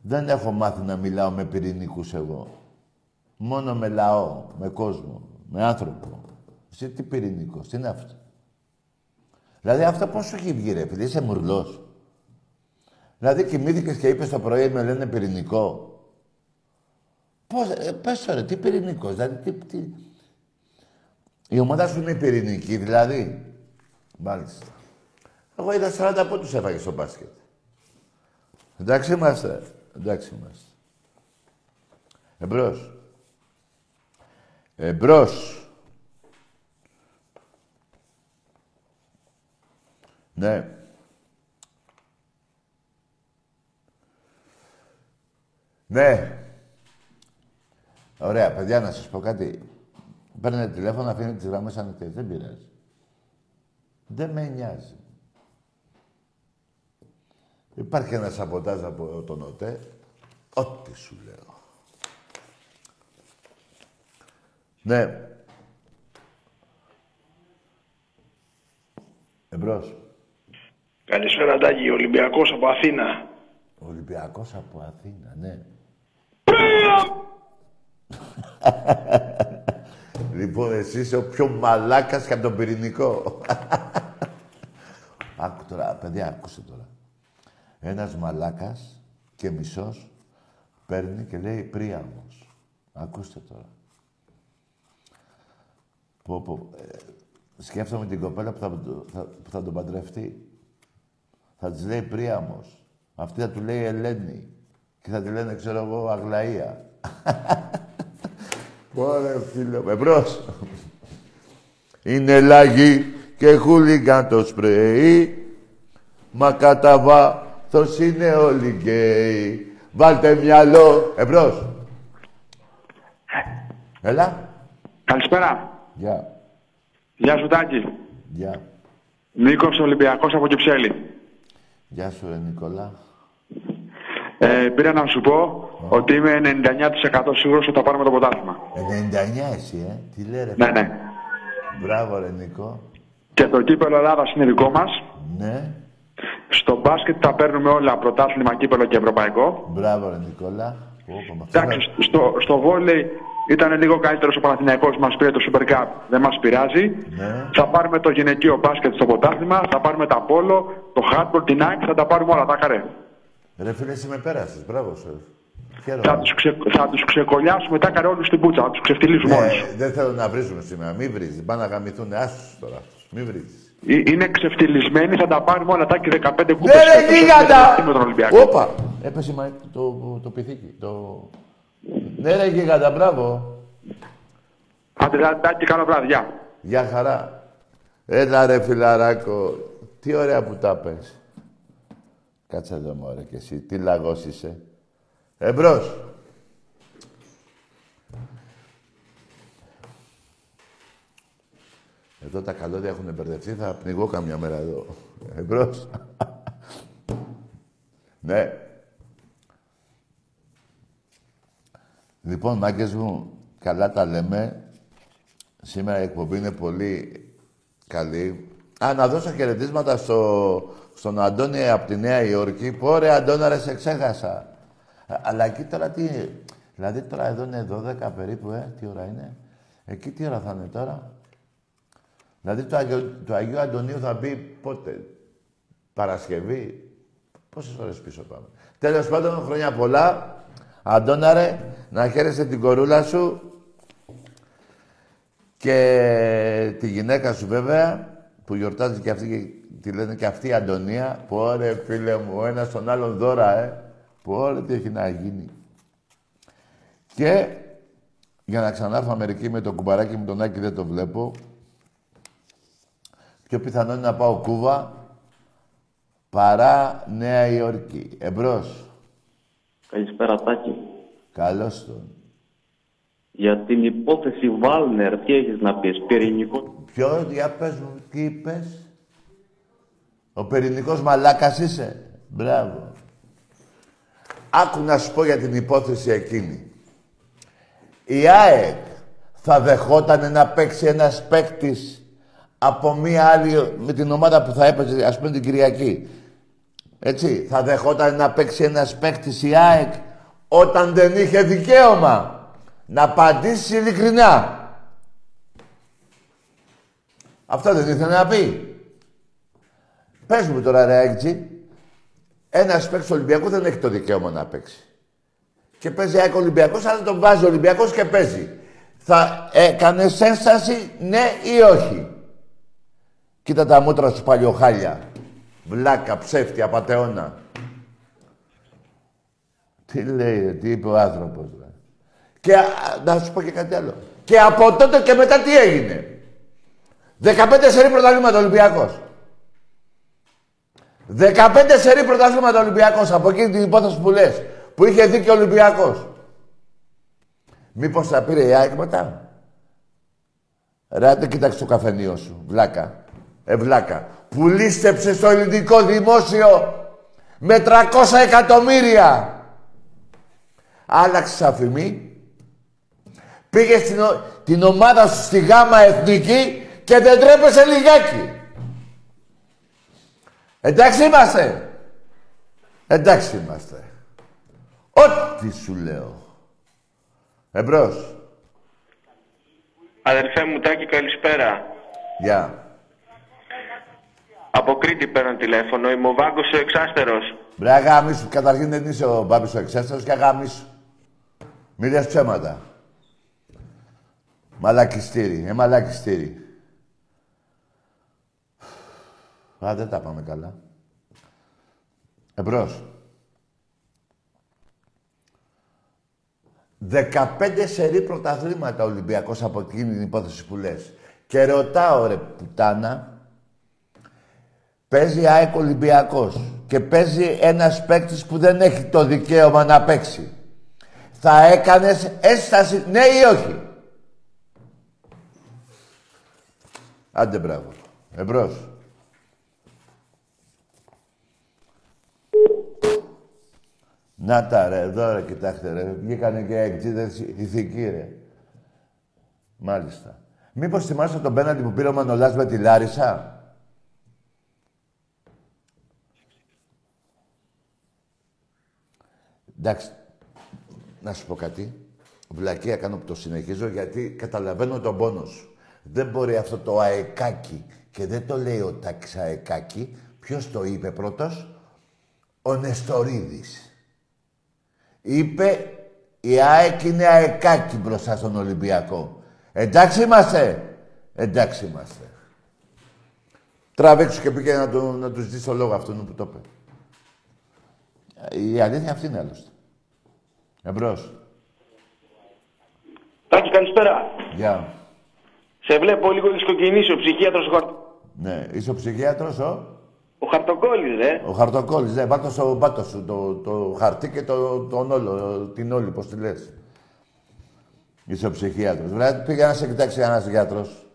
Δεν έχω μάθει να μιλάω με πυρηνικούς εγώ. Μόνο με λαό, με κόσμο, με άνθρωπο. Εσύ τι πυρηνικός, τι είναι αυτό; Δηλαδή αυτό πώς σου έχει βγει ρε φίλε, είσαι μουρλός. Δηλαδή κοιμήθηκες και είπες το πρωί με λένε πυρηνικό. Πώς, ε, πες το ρε, τι πυρηνικός, δηλαδή τι, τι... Η ομάδα σου είναι πυρηνική, δηλαδή. Μάλιστα. Εγώ είδα 40 πόντους έφαγε στο μπάσκετ. Εντάξει είμαστε. Εντάξει είμαστε. Εμπρός. Εμπρός. Ναι. Ναι. Ωραία, παιδιά, να σας πω κάτι. Παίρνετε τηλέφωνο, αφήνετε τις γραμμές ανοιχτές. Δεν πειράζει. Δεν με νοιάζει. Υπάρχει ένας σαμποτάζ από τον ΟΤΕ. Ό,τι σου λέω. Ναι. Εμπρός. Καλησπέρα, Τάκη. Ολυμπιακός από Αθήνα. Ολυμπιακός από Αθήνα, ναι. λοιπόν, εσύ είσαι ο πιο μαλάκας και από τον πυρηνικό. Άκου τώρα, παιδιά, άκουσε τώρα. Ένας μαλάκας και μισός παίρνει και λέει πρίαμος. Ακούστε τώρα. Πω, πω. Ε, σκέφτομαι την κοπέλα που θα, θα, που θα τον παντρευτεί. Θα της λέει πρίαμος. Αυτή θα του λέει Ελένη. Και θα τη λένε, ξέρω εγώ, Αγλαία. Ωραία, φίλο. Εμπρός. Είναι λάγι και χούλιγκαν το σπρέι. Μα κατά βάθος είναι όλοι γκέι. Βάλτε μυαλό. Εμπρός. Έλα. Καλησπέρα. Γεια. Γεια σου, Τάκη. Γεια. Νίκος Ολυμπιακός από Κυψέλη. Γεια σου, ρε Νικόλα. Ε, πήρα να σου πω ότι είμαι 99% σίγουρος ότι θα πάρουμε το πρωτάθλημα. 99 εσύ, ε; Τι λέει, ρε; Ναι, ναι. Μπράβο, ρε Νικό. Και το κύπελο Ελλάδας είναι δικό μας. Ναι. Στο μπάσκετ θα παίρνουμε όλα πρωτάθλημα, κύπελο και ευρωπαϊκό. Μπράβο, ρε Νικόλα. Πω, πω, με αυτό Εντάξει, στο, στο βόλεϊ ήταν λίγο καλύτερος ο Παναθηναϊκός μας πήρε το Super Cup. Δεν μας πειράζει. Ναι. Θα πάρουμε το γυναικείο μπάσκετ στο πρωτάθλημα, θα πάρουμε τα πόλο, το hardball, την ΑΕΚ, θα τα πάρουμε όλα. Τα καρέ. Ρε φίλε, εσύ με πέρασες. Μπράβο σου. Θα Χαίρομαι. τους ξε, θα τους ξεκολλιάσουμε τα καρέ όλους στην πούτσα, θα τους ξεφτυλίσουμε όλους. Ναι, δεν θέλω να βρίζουμε σήμερα. Μην βρίζεις. Πάνε να γαμηθούν άσους τώρα αυτούς. Μην βρίζεις. Είναι ξεφτυλισμένοι, θα τα πάρουμε όλα τα και 15 κούπες. Ναι, ρε, γίγαντα! Με τον Ολυμπιακό. Όπα! Έπεσε μα, το, το πυθίκι. Το... Ναι, ρε, γίγαντα, μπράβο. Άντε, τα- τα και καλό βράδυ. Γεια. Γεια χαρά. Έλα ρε φιλαράκο. Τι ωραία που τα πες. Κάτσε εδώ μωρέ και εσύ. Τι λαγός είσαι. Εμπρός. Εδώ τα καλώδια έχουν μπερδευτεί. Θα πνιγώ καμιά μέρα εδώ. Εμπρός. ναι. Λοιπόν, μάγκες μου, καλά τα λέμε. Σήμερα η εκπομπή είναι πολύ καλή. Α, να δώσω χαιρετίσματα στο, στον Αντώνη από τη Νέα Υόρκη. Πω ρε Αντώνα ρε, σε ξέχασα. Α, Αλλά εκεί τώρα τι... Δηλαδή τώρα εδώ είναι 12 περίπου, ε. Τι ώρα είναι. Εκεί τι ώρα θα είναι τώρα; Δηλαδή το, Αγιο, το Αγίου Αντωνίου θα μπει πότε; Παρασκευή; Πόσες ώρες πίσω πάμε. Τέλος πάντων, χρόνια πολλά. Αντώναρε, να χαίρεσαι την κορούλα σου και τη γυναίκα σου βέβαια, που γιορτάζει και αυτή, τη λένε και αυτή η Αντωνία. Που ωραία φίλε μου, ο ένας τον άλλον δώρα, ε. Που ωραία τι έχει να γίνει. Και για να ξανάρθω Αμερική με το κουμπαράκι μου τον Άκη δεν το βλέπω. Πιο πιθανό είναι να πάω Κούβα παρά Νέα Υόρκη. Εμπρός. Καλησπέρα, Τάκη. Καλώς τον. Για την υπόθεση Βάλνερ, τι έχεις να πεις, πυρηνικό. Ποιο, για πες μου, τι είπες; Ο πυρηνικός μαλάκας είσαι. Μπράβο. Άκου να σου πω για την υπόθεση εκείνη. Η ΑΕΚ θα δεχόταν να παίξει ένας παίκτης από μία άλλη, με την ομάδα που θα έπαιζε, ας πούμε την Κυριακή. Έτσι, θα δεχόταν να παίξει ένας παίκτης η ΑΕΚ όταν δεν είχε δικαίωμα να απαντήσει ειλικρινά. Αυτό δεν ήθελε να πει. Πες μου τώρα ρε έτσι, ένας παίκτης Ολυμπιακού δεν έχει το δικαίωμα να παίξει. Και παίζει ΑΕΚ Ολυμπιακός, αλλά τον βάζει Ολυμπιακός και παίζει. Θα έκανε ένσταση, ναι ή όχι. Κοίτα τα μούτρα σου παλιοχάλια. Βλάκα, ψεύτη, απατεώνα. Τι λέει, τι είπε ο άνθρωπος. Και να σου πω και κάτι άλλο. Και από τότε και μετά τι έγινε. 15 σερή πρωταθλήματα Ολυμπιακός. 15 σερή πρωταθλήματα Ολυμπιακός από εκείνη την υπόθεση που λες. Που είχε δίκιο ο Ολυμπιακός. Μήπως θα πήρε η ΑΕΚ μετά; Ρε, δεν κοίταξε το καφενείο σου. Βλάκα. Ε, βλάκα. Που λίστεψε στο ελληνικό δημόσιο με 300 εκατομμύρια. Άλλαξες αφημί Πήγες στην, την ομάδα σου στη γάμα εθνική και δεν τρέπεσαι λιγάκι. Εντάξει είμαστε. Εντάξει είμαστε. Ό,τι σου λέω. Εμπρός. Αδερφέ μου, Τάκη, καλησπέρα. Γεια. Από Κρήτη παίρνω τηλέφωνο. Είμαι ο Βάγκος ο Εξάστερος. Μπρε αγάμισου. Καταρχήν δεν είσαι ο Μπάμπης ο Εξάστερος και αγάμισου. Μη λες ψέματα. Μαλακιστήρι. Ε, μαλακιστήρι. Α, δεν τα πάμε καλά. Εμπρός. 15 σερή πρωταθλήματα Ολυμπιακός από εκείνη την υπόθεση που λες. Και ρωτάω ρε πουτάνα, παίζει ΑΕΚ Ολυμπιακός και παίζει ένας παίκτης που δεν έχει το δικαίωμα να παίξει. Θα έκανες έσταση, ναι ή όχι; Άντε μπράβο. Εμπρός. Να τα ρε, εδώ ρε, κοιτάξτε ρε. Βγήκανε και εκτζίδες ηθικοί ρε. Μάλιστα. Μήπως θυμάστε τον πέναντι που πήρε ο Μανολάς με τη Λάρισα; Εντάξει, να σου πω κάτι. Βλακία κάνω που το συνεχίζω γιατί καταλαβαίνω τον πόνο σου. Δεν μπορεί αυτό το αεκάκι και δεν το λέει ο ταξαεκάκι. Ποιος το είπε πρώτος; Ο Νεστορίδης. Είπε η ΑΕΚ είναι αεκάκι μπροστά στον Ολυμπιακό. Εντάξει είμαστε. Εντάξει είμαστε. Τραβήξου και πήγε να, του, να του ζητήσει το λόγο αυτόν που το είπε. Η αλήθεια αυτή είναι άλλωστε. Εμπρός. Τάκη, καλησπέρα. Γεια. Σε βλέπω λίγο έχεις κοκκινήσει ο ψυχίατρος ο, Ναι, είσαι ο ψυχίατρος, ο; Ο Χαρτοκόλλης, ρε. Ο χαρτοκόλλης, ναι, βάλ' στο πάτο σου το, το χαρτί και το, τον όλο, την όλη, πώς τη λες. Είσαι ο ψυχίατρος. Βρε, πήγα να σε κοιτάξει ένας γιατρός.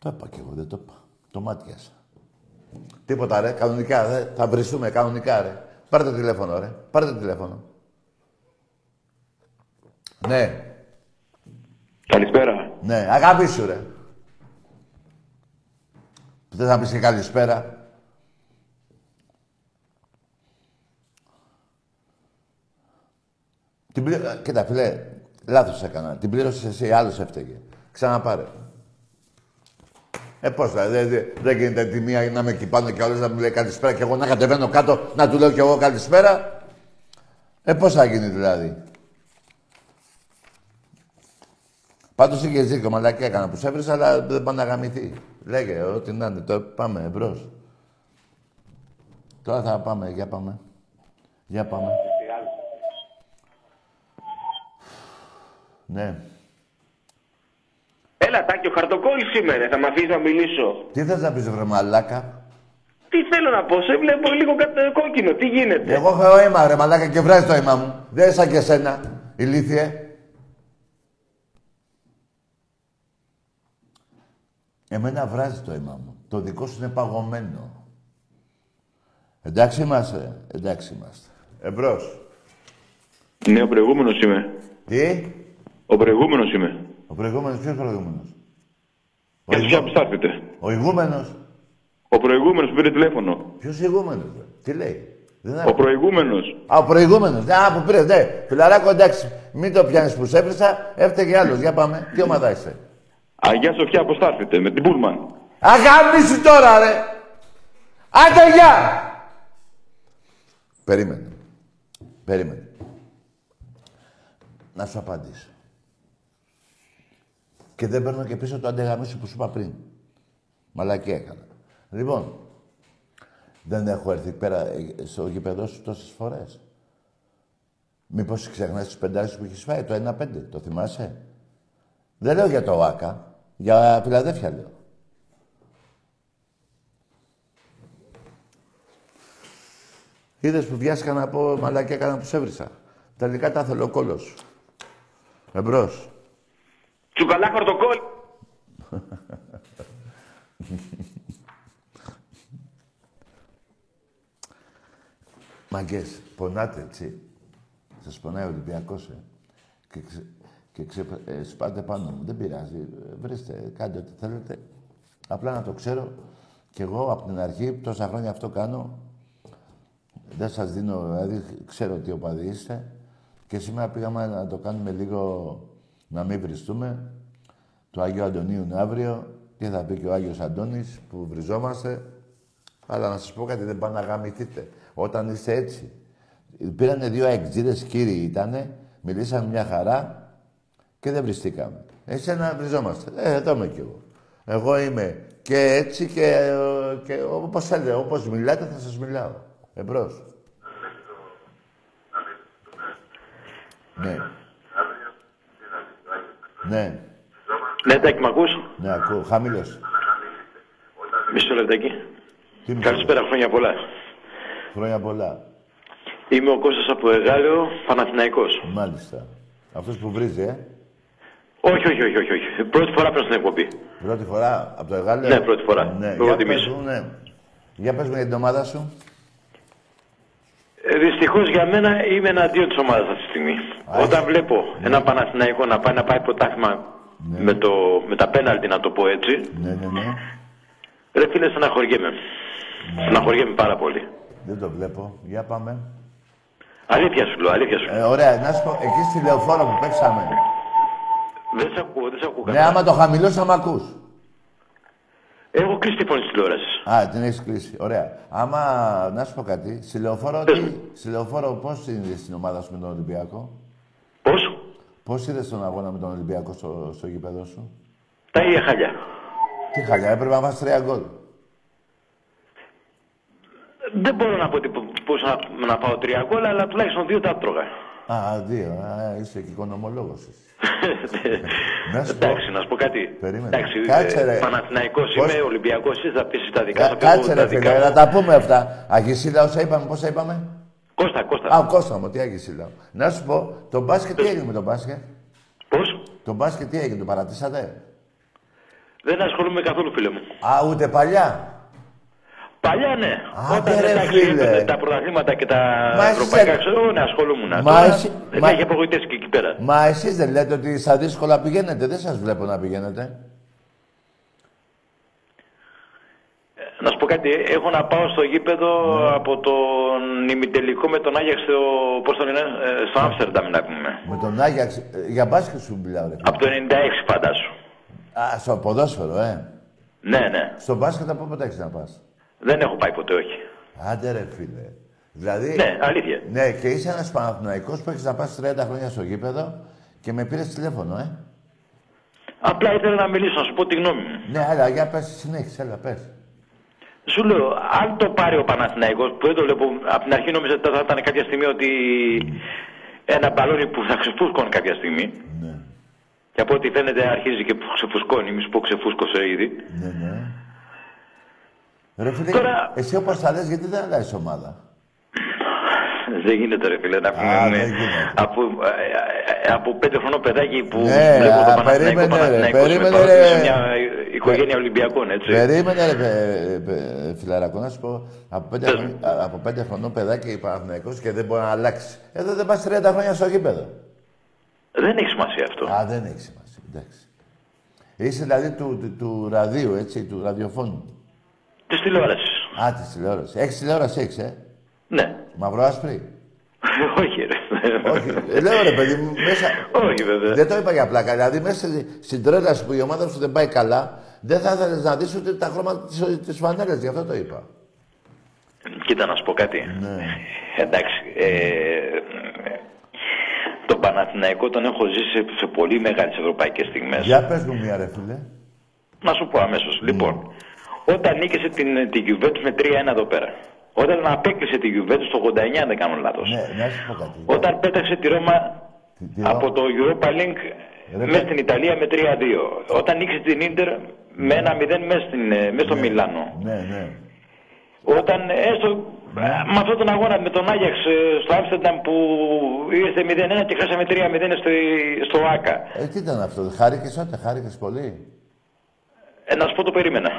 Το είπα κι εγώ, δεν το είπα. Το μάτιασα. Τίποτα ρε, κανονικά ρε. Θα βριστούμε κανονικά ρε. Πάρε το τηλέφωνο ρε. Πάρε το τηλέφωνο. Ναι. Καλησπέρα. Ναι, αγάπη σου ρε. Δεν θα πεις και καλησπέρα. Την πλη... ε, Κοίτα, φίλε, λάθος έκανα. Την πλήρωσες εσύ, άλλος έφταιγε. Ξαναπάρε. Ε, πώς θα, δεν δε, δεν γίνεται τη μία να με εκεί πάνω και όλες να μου λέει καλησπέρα και εγώ να κατεβαίνω κάτω να του λέω κι εγώ καλησπέρα. Ε, πώς θα γίνει δηλαδή. Πάντως είχε δίκιο, μαλακία έκανα που σε έβρισα, αλλά δεν πάνε να γαμηθεί. Λέγε, ό,τι να είναι, τώρα πάμε εμπρός. Τώρα θα πάμε, για πάμε. Για πάμε. Ναι. Έλα, Τάκη, ο χαρτοκόλλης σήμερα. Θα με αφήσεις να μιλήσω. Τι θες να πεις, βρε μαλάκα; Τι θέλω να πω, σε βλέπω λίγο κατ- κόκκινο. Τι γίνεται; Εγώ έχω αίμα, ρε μαλάκα, και βράζει το αίμα μου. Δεν είναι σαν και εσένα, ηλίθιε. Εμένα βράζει το αίμα μου. Το δικό σου είναι παγωμένο. Εντάξει είμαστε, εντάξει είμαστε. Εμπρός. Ναι, ο προηγούμενος είμαι. Τι, Ο προηγούμενος είμαι. ο προηγούμενος, ποιος προηγούμενος; Ο, Και εσεί ηγού... που στάθετε. ο ηγούμενος. Ο προηγούμενος που πήρε τηλέφωνο. Ποιος ηγούμενος, ρε; Τι λέει; Δεν Ο άκουσα. προηγούμενος. Α, ο προηγούμενος. Α, που πήρε, ναι. Φιλαράκο, εντάξει. Μην το πιάνεις που σε έβρισα, έφταιγε άλλος. Για πάμε. Τι ομάδα είσαι; Αγία Σοφιά, πώς στάθετε, με την Πούλμαν. Αγάμιση τώρα, ρε! Άντε, γεια! Περίμενε. Περίμενε. Να σου απαντήσω. Και δεν παίρνω και πίσω το αντεγαμίσου που σου είπα πριν. Μαλακή έκανα. Λοιπόν, δεν έχω έρθει πέρα ε, στο γήπεδό σου τόσες φορές. Μήπως ξεχνάς τις πεντάρες που έχεις φάει, το 1-5, το θυμάσαι; Δεν λέω για το ΟΑΚΑ, για Φιλαδέφια λέω. Είδες που βιάστηκα να πω μαλακιά έκανα που σε έβρισα. Τελικά τα θέλω ο κόλος σου. Εμπρός. Τσουκαλά χαρτοκόλλη. Μαγκές, πονάτε έτσι. Σας πονάει ο Ολυμπιακός, ε. Και, ξε, και ξε, ε, σπάτε πάνω μου. Δεν πειράζει. Ε, Βρίστε, κάντε ό,τι θέλετε. Απλά να το ξέρω. Κι εγώ από την αρχή, τόσα χρόνια αυτό κάνω. Δεν σας δίνω, δηλαδή ξέρω τι οπαδοί είστε. Και σήμερα πήγαμε να το κάνουμε λίγο, να μην βριστούμε. Το Άγιο Αντωνίου είναι αύριο. Τι θα πει και ο Άγιος Αντώνης που βριζόμαστε. Αλλά να σας πω κάτι, δεν πάνε να γαμηθείτε. Όταν είστε έτσι. Πήρανε δύο αεξίδες κύριοι ήτανε, μιλήσαμε μια χαρά και δεν βριστήκαμε. Εσένα βριζόμαστε. Ε, εδώ είμαι κι εγώ. Εγώ είμαι και έτσι και, ε, και όπως θέλετε, όπως μιλάτε θα σας μιλάω. Εμπρός. Ναι. Ναι, Ναι, Τάκη, μ' ακούς; ναι, ακούω. Χαμήλωσε. Μισό λεπτάκι. Τι μου Καλησπέρα, χρόνια πολλά. Χρόνια πολλά. Είμαι ο Κώστας από Εγάλεο, Παναθηναϊκός. Μάλιστα. Αυτός που βρίζει, ε. Όχι, όχι, όχι, όχι, όχι. Πρώτη φορά πέρα στην εκπομπή. Πρώτη φορά από το Εγάλεο. Ναι, πρώτη φορά. Ναι, Λόγω για τιμής. πες μου, ναι. Για πες μου για την ομάδα σου. Ε, Δυστυχώς για μένα είμαι εναντίον της ομάδας αυτή τη στιγμή. Α, Όταν είσαι. βλέπω ένα Παναθηναϊκό να πάει να πάει πρωτάθλημα με, το, με τα πέναλτι, να το πω έτσι, Ναι, ναι, ναι. ρε φίλε, στεναχωριέμαι. Στεναχωριέμαι πάρα πολύ. Δεν το βλέπω. Για πάμε. Αλήθεια σου λέω, αλήθεια σου. Ε, ωραία, να σου πω, εκεί στη λεωφόρο που παίξαμε. Δεν σε ακούω, δεν σε ακούω Ναι, καλά. άμα το χαμηλώσω, με ακούς. Έχω κλείσει τη φωνή της τηλεόρασης. Α, την έχεις κλείσει. Ωραία. Άμα, να σου πω κάτι, στη λεωφόρο, Πες τι, μου. στη λεωφόρο πώς είναι στην ομάδα σου με τον Ολυμπιακό; Πώς; Πώς είδες τον αγώνα με τον Ολυμπιακό στο, στο γήπεδο σου; Τα ίδια χαλιά. Τι χαλιά, έπρεπε να βάζεις τρία γκολ. Δεν μπορώ να πω ότι μπορούσα να, να πάω τρία γκολ, αλλά τουλάχιστον δύο τα τρώγα. Α, δύο. Α, είσαι και οικονομολόγος εσύ. Να σου πω. Εντάξει, να σου πω κάτι. Περίμενε. Εντάξει, Κάτσε, ρε. Παναθηναϊκός Πώς- είμαι, Ολυμπιακός, εσύ θα πεις τα δικά Κα- σου. θα πω Κάτσε τα ρε δικά φίλε, μου. να τα πούμε αυτά. Αγισίλα όσα είπαμε, πόσα είπαμε; Κώστα, Κώστα. Α, ο Κώστα μου, τι Αγισίλα. Να σου πω, το μπάσκετ τι έγινε με το μπάσκετ; Πώς; Το μπάσκετ τι έγινε, το παρατήσατε; Δεν ασχολούμαι καθόλου, φίλε μου. Α, ούτε παλιά; Παλιά ναι. Άντε, Όταν ρε, εντάξει, φίλε. έπαιρνε τα πρωταθλήματα και τα Μα εσύ ευρωπαϊκά, δεν- ξέρω, ναι, ασχολούμουν. Μα Τώρα εσύ- Δεν μα- με έχει απογοητεύσει και εκεί πέρα. Μα εσείς δεν λέτε ότι στα δύσκολα πηγαίνετε. Δεν σας βλέπω να πηγαίνετε. Να σου πω κάτι, έχω να πάω στο γήπεδο Ναι. από τον ημιτελικό με τον Άγιαξ στο, πώς τον είναι, ε, στο Άμστερνταμ να πούμε. Με τον Άγιαξ, ε, για μπάσκετ σου μιλάω, ρε. Από το 96 φαντάσου. Α, στο ποδόσφαιρο, ε. Ναι, ναι. Στο μπάσκετ από πότε έχεις να πας; Δεν έχω πάει ποτέ, όχι. Άντε ρε φίλε. Δηλαδή, Ναι, αλήθεια. ναι, και είσαι ένας Παναθηναϊκός που έχεις να πας 30 χρόνια στο γήπεδο και με πήρες τηλέφωνο, ε. Απλά ήθελα να μιλήσω, να σου πω τη γνώμη μου. Ναι, αλλά για πες, συνέχισε, έλα, πες. Σου λέω, αν το πάρει ο Παναθηναϊκός, που δεν το βλέπω, από την αρχή νόμιζα ότι θα ήταν κάποια στιγμή ότι ένα μπαλόνι που θα ξεφούσκωνε κάποια στιγμή. Ναι, Και από ό,τι φαίνεται αρχίζει και ξεφουσκώνει, μη σου πω ξεφούσκωσε ήδη. ναι, ναι. Ρε φίλε, Τώρα- εσύ όπως τα λες, γιατί δεν αλλάζεις ομάδα; Δεν γίνεται ρε φίλε να πούμε. Α, με- δεν γίνεται. από, ε, ε, από πέντε χρονών παιδάκι που Ναι, βλέπω α, το Παναθηναϊκό, περίμενε, ρε, Παναθηναϊκός, περίμενε, με παρότι ρε. σε μια οικογένεια Ολυμπιακών, έτσι. Περίμενε, ρε, παι- παι- φιλαρακό, να σου πω. Από πέντε, Πες χρονών, α, από πέντε χρονών παιδάκι Παναθηναϊκός και δεν μπορεί να αλλάξει. Εδώ δεν πας 30 χρόνια στο γήπεδο. Δεν έχει σημασία αυτό. Α, δεν έχει σημασία. Εντάξει. Είσαι δηλαδή του, του, του ραδίου, έτσι, του ραδιοφώνου. Της τηλεόρασης. Α, της τηλεόρασης. Έχεις τηλεόραση, έχεις, ε; Ναι. Μαύρο άσπρη; Όχι, ρε. Όχι. Ε, Λέω ρε παιδί μου, μέσα. Όχι, βέβαια. Δεν το είπα για πλάκα. Δηλαδή, μέσα στη- στην τρέλα σου που η ομάδα σου δεν πάει καλά, δεν θα ήθελες να δεις ούτε τα χρώματα τη φανέλας. Γι' αυτό το είπα. Κοίτα να σου πω κάτι. Ναι. Εντάξει. Ε, τον Παναθηναϊκό τον έχω ζήσει σε, σε πολύ μεγάλες ευρωπαϊκές στιγμές. Για πες μου μία, ρε φίλε. Να σου πω αμέσως. Λοιπόν, όταν νίκησε την, την Juventus με 3-1 εδώ πέρα. Όταν απέκλεισε τη Juventus το 89, αν δεν κάνω λάθος. Ναι, να σου πω κάτι. Όταν πέταξε τη Ρώμα Τι- τι από Ρώμα; το Europa Link Ρε, μέσα παι- στην Ιταλία με 3-2. Όταν νίκησε την Ίντερ με 1-0 μέσα, στην, ε, μέσα στο Μιλάνο. Ναι, ναι. Όταν έστω ε, με αυτόν τον αγώνα με τον Άγιαξ ε, στο Άμστερνταμ που ήρθε 0-1 και χάσαμε 3-0 στο, στο ΆΚΑ. Ε, τι ήταν αυτό, χάρηκες τότε, χάρηκες πολύ. Ε, να σου πω το περίμενα.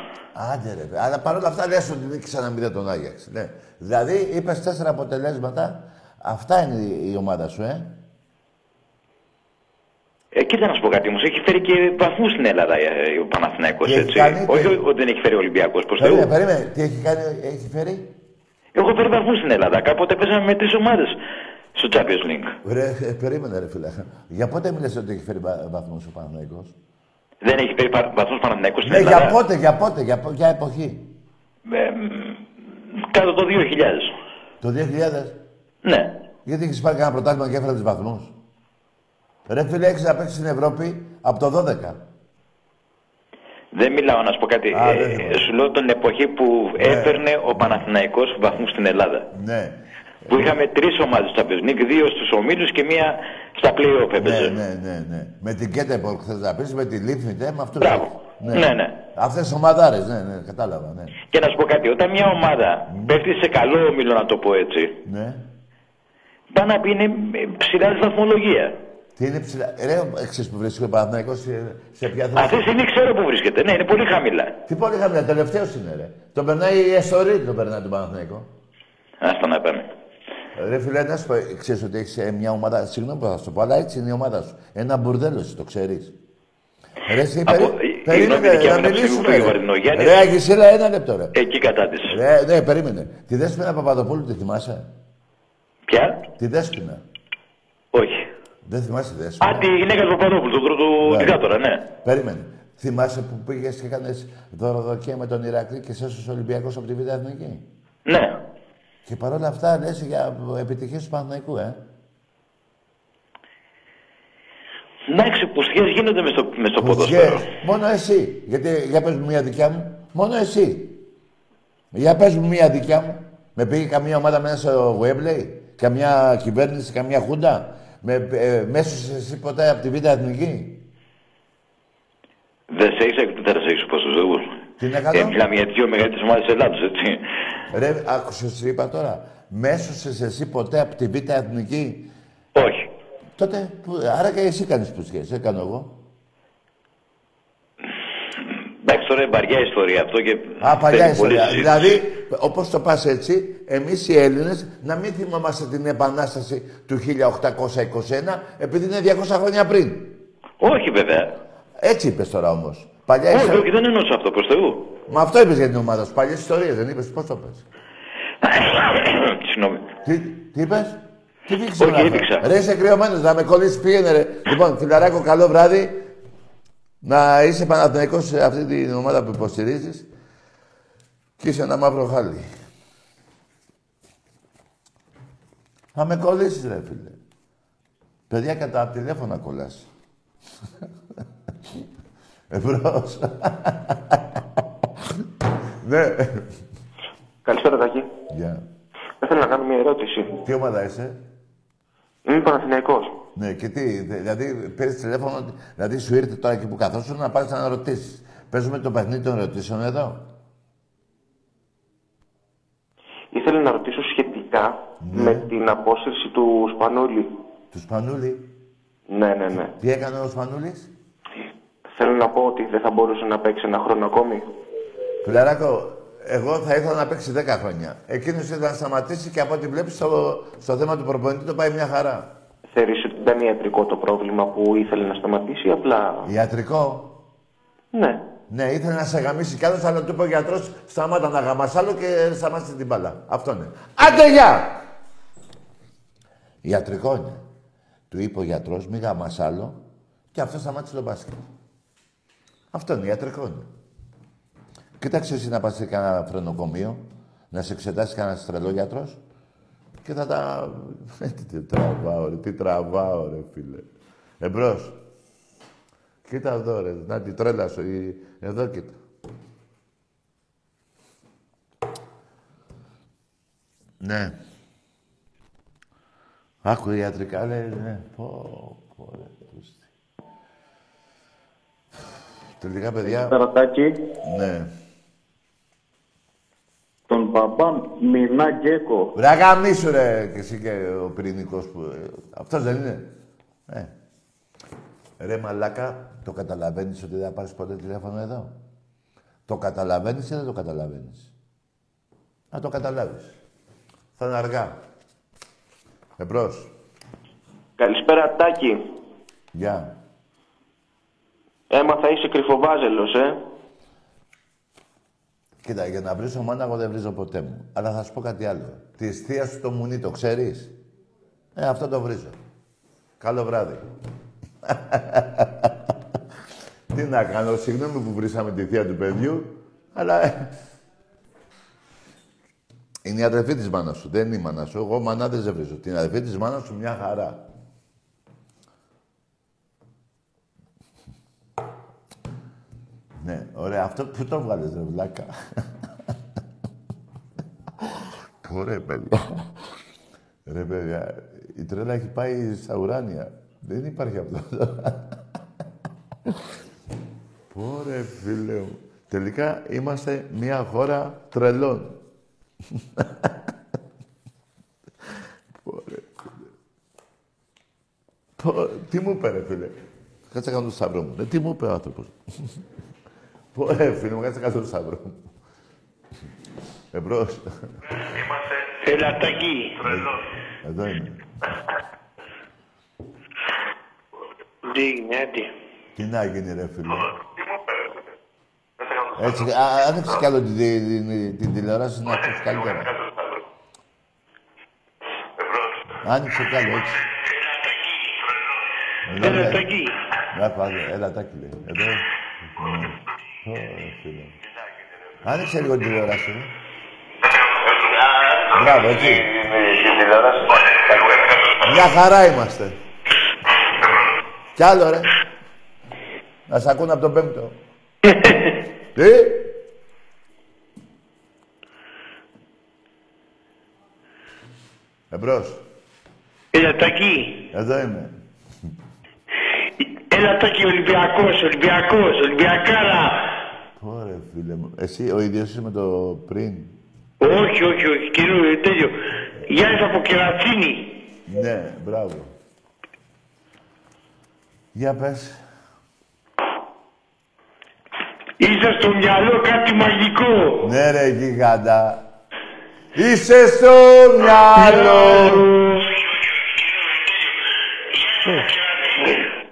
Άντε ρε, αλλά παρόλα αυτά λες ότι νίκησα να μηδέν τον Άγιαξ. Ναι. Δηλαδή, είπες τέσσερα αποτελέσματα. Αυτά είναι η, η ομάδα σου, ε. Ε, κοίτα να σου πω κάτι όμως, έχει φέρει και βαθμούς στην Ελλάδα ε, ο Παναθηναϊκός, Και έχει έτσι. κάνει Όχι και- ότι δεν έχει φέρει ο Ολυμπιακός, προς Περίμενε, Θεού. περίμενε. Τι έχει κάνει, έχει φέρει; Έχω φέρει βαθμούς στην Ελλάδα. Κάποτε παίζαμε με τρεις ομάδες στο Champions League. Ρε, ε, περίμενε ρε φίλε. Για πότε μιλες ότι έχει φέρει βα- βαθμούς ο Παναθηναϊκός; Δεν έχει φέρει πα- βαθμούς Παναθηναϊκός στην Ναι, Ελλάδα. για πότε, για πότε, για, πο- για εποχή. Ε, μ, κάτω το 2000. Το 2000. Ναι. Γιατί έχεις πάρει κανένα πρωτάθλημα και έφερε τους βαθμούς; Ρε φίλε, έχεις να παίξεις στην Ευρώπη από το 12. Δεν μιλάω να σου πω κάτι. Α, Ε, δεν θυμάμαι. σου λέω την εποχή που έφερνε ο Παναθηναϊκός βαθμούς στην Ελλάδα. Ναι. Που είχαμε τρεις ομάδες στο Champions League, δύο στους ομίλους και μία στα play-off Ναι, έπαιζε. ναι, ναι, ναι. Με την Κέτεμπορ θες να πεις, με τη Λίφνιτε, με αυτούς. Μπράβο. Ναι, ναι. Αυτές τις ομαδάρες, ναι, ναι, κατάλαβα, ναι. Και να σου πω κάτι, όταν μια ομάδα πέφτει σε καλό όμιλο, να το πω έτσι, Ναι. πάνω να πει είναι ψηλά στη βαθμολογία. Τι είναι ψηλά. Ρε, ξέρεις που βρίσκεται ο Παναθηναϊκός σε, σε ποια θέση; Αυτή τη στιγμή ξέρω που βρίσκεται. Ναι, είναι πολύ χαμηλά. Τι πολύ χαμηλά, τελευταίος είναι, ρε. Τον περνάει η Εστορή, τον περνάει τον Παναθηναϊκό. Άστα να πάμε. Ρε φίλε, να σου πω, ξέρεις ότι έχεις ε, μια ομάδα, συγγνώμη που θα σου το πω, αλλά έτσι είναι η ομάδα σου. Ένα μπουρδέλο, εσύ το ξέρεις. Ρε, εσύ, Από- περί... η- η περίμενε, γνώμη δικιά να μου είναι μιλήσουμε, ψηλού ρε. Βαρδινογιάννης. Ρε, Αγισίλα, ένα λεπτό, ρε. Εκεί κατάτηση. Ρε, ναι, περίμενε. Τη Δέσποινα Παπαδοπούλου τη θυμάσαι; Ποια; Τη Δέσποινα. Όχι. Δεν θυμάσαι τη Δέσποινα; Α, τη γυναίκα του Παπαδόπουλου, τον πρώτο Ναι. δικτάτορα, ναι. Περίμενε. Θυμάσαι που πήγες και έκανες δωροδοκία με τον Ηρακλή και σε έσωσε ο Ολυμπιακός από τη Β' Εθνική; Ναι. Και παρόλα αυτά λες για επιτυχίες του Παναθηναϊκού, ε. Εντάξει, πουστιές γίνονται μες στο, μες στο Πουστιές. ποδόσφαιρο. Μόνο εσύ. Γιατί, για πες μου μία δικιά μου. Μόνο εσύ. Για πες μου μία δικιά μου. Με πήγε καμία ομάδα μέσα στο Webley. Καμιά κυβέρνηση, καμιά χούντα. Με, ε, μέσω εσύ ποτέ από τη Β' Εθνική. Δεν σε έχεις, δεν θα σε έχεις πόσο ζωούς. Τι να κάνω; Ε, μιλάμε για τις δύο μεγαλύτερες ομάδες της Ελλάδας, έτσι. Ρε, άκουσες τι είπα τώρα. Μέσωσες εσύ ποτέ από τη Β' Εθνική; Όχι. Τότε, που, άρα και εσύ κάνεις πουστιές, δεν κάνω εγώ. Εντάξει, τώρα είναι βαριά ιστορία αυτό και... Α, παλιά θέλει πολλή ιστορία. συζήτηση. Δηλαδή, όπως το πας έτσι, εμείς οι Έλληνες να μην θυμόμαστε την Επανάσταση του 1821, επειδή είναι 200 χρόνια πριν. Όχι βέβαια. Έτσι είπες τώρα όμως. Παλιά Όχι, ιστορία. όχι, δεν εννοούσα αυτό προς Θεού. Μα αυτό είπες για την ομάδα σου. Παλιές ιστορίες δεν είπες. Πώς το πες. Συγγνώμη. Τι, τι είπες; Τι δείξε Όχι, έδειξα. Ρε είσαι κρυωμένος, να με κολλήσεις πήγαινε ρε. Λοιπόν, φιλαράκο, καλό βράδυ. Να είσαι Παναθηναϊκός σε αυτή την ομάδα που υποστηρίζεις. Και είσαι ένα μαύρο χάλι. Θα με κολλήσεις ρε φίλε. Παιδιά κατά τηλέφωνα κολλάς. Εμπρός. ναι. Καλησπέρα, Τάκη. Γεια. Θέλω να κάνω μια ερώτηση. Τι ομάδα είσαι; Είμαι Παναθηναϊκός. Ναι, και τι, δε- δηλαδή πήρες τηλέφωνο, δηλαδή σου ήρθε τώρα εκεί που καθόσουν να πάρεις να ρωτήσεις. Παίζουμε το παιχνίδι των ερωτήσεων εδώ. Ήθελα να ρωτήσω σχετικά με την απόσυρση του Σπανούλη. Του Σπανούλη; Ναι, ναι, ναι. Τι έκανε ο Σπανούλης; Θέλω να πω ότι δεν θα μπορούσε να παίξει ένα χρόνο ακόμη. Φιλαράκο, εγώ θα ήθελα να παίξει 10 χρόνια. Εκείνος ήθελε να σταματήσει και από ό,τι βλέπεις στο, στο θέμα του προπονητή το πάει μια χαρά. Θεωρείς ότι ήταν ιατρικό το πρόβλημα που ήθελε να σταματήσει ή απλά... Ιατρικό; Ναι. Ναι, ήθελε να σε γαμίσει κι άλλος, αλλά του είπε ο γιατρός: Σταμάτα να γαμάς άλλο και σταμάτησε την μπάλα. Αυτό είναι. Άντε, γεια! Ιατρικό είναι. Του είπε ο γιατρός: Μη γαμάς άλλο και αυτό σταμάτησε το μπάσκετ. Αυτό είναι, ιατρικό είναι. Κοίταξε εσύ να πας σε κανένα φρενοκομείο, να σε εξετάσει κανένα τρελό γιατρός και θα τα... Ε, τι τραβάω ρε, τι τραβάω ρε φίλε. Εμπρός. Κοίτα εδώ ρε, να τη τρέλα σου. η- Εδώ κοίτα. Ναι. Άκου ιατρικά λέει, ναι. Πω, πω, ρε, Τελικά, παιδιά, Τερατάκι, ναι. τον μπαμπά Μινά Γκέκο. Ρε γαμίσου ρε και εσύ και ο πυρηνικός που... ε, Αυτός δεν είναι. Ε. Ρε μαλάκα, το καταλαβαίνεις ότι δεν θα πάρεις ποτέ τηλέφωνο εδώ; Το καταλαβαίνεις ή δεν το καταλαβαίνεις; Να το καταλάβεις. Θα είναι αργά. Εμπρός. Καλησπέρα, Τάκη. Γεια. Έμαθα είσαι κρυφοβάζελος, ε. Κοίτα, για να βρίσω μάνα, εγώ δεν βρίζω ποτέ μου. Αλλά θα σου πω κάτι άλλο. Τη θεία σου το μουνί, το ξέρεις; Ε, αυτό το βρίζω. Καλό βράδυ. Τι να κάνω, συγγνώμη που βρήσαμε τη θεία του παιδιού, αλλά... ε, Είναι η αδερφή της μάνας σου, δεν είναι η μάνα σου. Εγώ μανάδες δεν βρίζω. Την αδερφή της μάνας σου μια χαρά. Ναι, ωραία. Αυτό που το βγάλες, ρε βλάκα. Ωραία, παιδιά. ρε, παιδιά, η τρέλα έχει πάει στα ουράνια. Δεν υπάρχει αυτό. Πόρε, φίλε μου. Τελικά είμαστε μια χώρα τρελών. Πόρε, φίλε. Πω, τι μου είπε, ρε, φίλε; Κάτσε να κάνω το σταυρό μου. Ε, τι μου είπε ο άνθρωπος; Πόρε, φίλε μου, κάτσε να κάνω το σταυρό μου. Εμπρός. Έλα, Τάκη. Εδώ είναι. Τι έγινε, άντε. Τι να γίνει, ρε φίλε. Έτσι, α, άνοιξε κι άλλο την, την, την τηλεόραση να ακούσει καλύτερα. Άνοιξε κι άλλο, έτσι. Εδώ, Έλα, λέει. Τάκη. Να πάμε, έλα, τάκι λέει. Εδώ. Ναι. Ω, ρε φίλε. Άνοιξε λίγο την τηλεόραση, ρε. Μπράβο, έτσι. Μια χαρά είμαστε. Κι άλλο, ρε. Να σ' ακούνε από τον πέμπτο. Τι; Εμπρός. Έλα, Τάκη. Εδώ είμαι. Έλα, Τάκη, Ολυμπιακός, Ολυμπιακός, Ολυμπιακάρα. Ωραία, φίλε μου. Εσύ ο ίδιος είσαι με το πριν. Όχι, όχι, όχι, καινούριο, τέλειο. Γιάννης από Κερατσίνη. Ναι, μπράβο. Για πες. Είσαι στο μυαλό κάτι μαγικό. Ναι, ρε, γιγάντα. Είσαι στο μυαλό.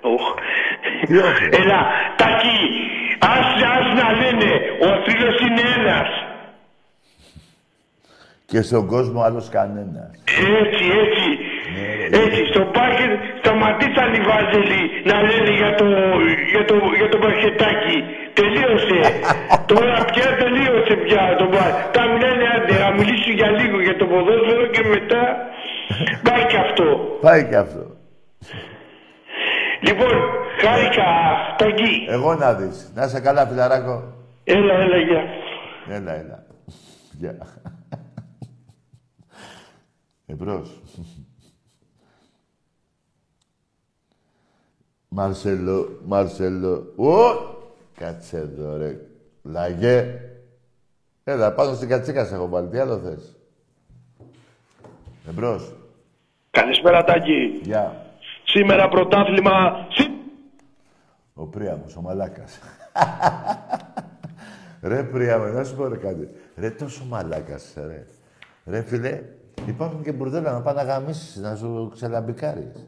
Οχ. Τι όχι. ρε. Έλα, Τάκη, Ας, ας να λένε, ο θρύλος είναι ένας. Και στον κόσμο άλλος κανένας. Έτσι, έτσι. Έτσι, στο πάρκερ σταματήσαν οι Βάζελοι να λένε για το, για το, για το μπασκετάκι. Τελείωσε. Τώρα πια τελείωσε πια το μπα. Τα μιλάνε άντε, να μιλήσουν για λίγο για το ποδόσφαιρο και μετά πάει και αυτό. Πάει και αυτό. Λοιπόν, χάρηκα, Ταγκή. Εγώ να δεις. Να είσαι καλά, φιλαράκο. Έλα, έλα, γεια. Έλα, έλα. Γεια. Εμπρός. Μαρσέλο, Μαρσέλο. Ω! Κάτσε εδώ, ρε. Λαγέ. Έλα, πάνω στην κατσίκα σε έχω βάλει. Τι άλλο θες; Εμπρός. Καλησπέρα Τάκη. Γεια. Σήμερα πρωτάθλημα... Συ- Ο Πρίαμος, ο μαλάκας. ρε Πρίαμε, να σου πω ρε κάτι. Ρε τόσο μαλάκας, είσαι, ρε. Ρε φίλε, υπάρχουν και μπουρδέλα να πάνε να γαμίσεις, να σου ξελαμπικάρεις.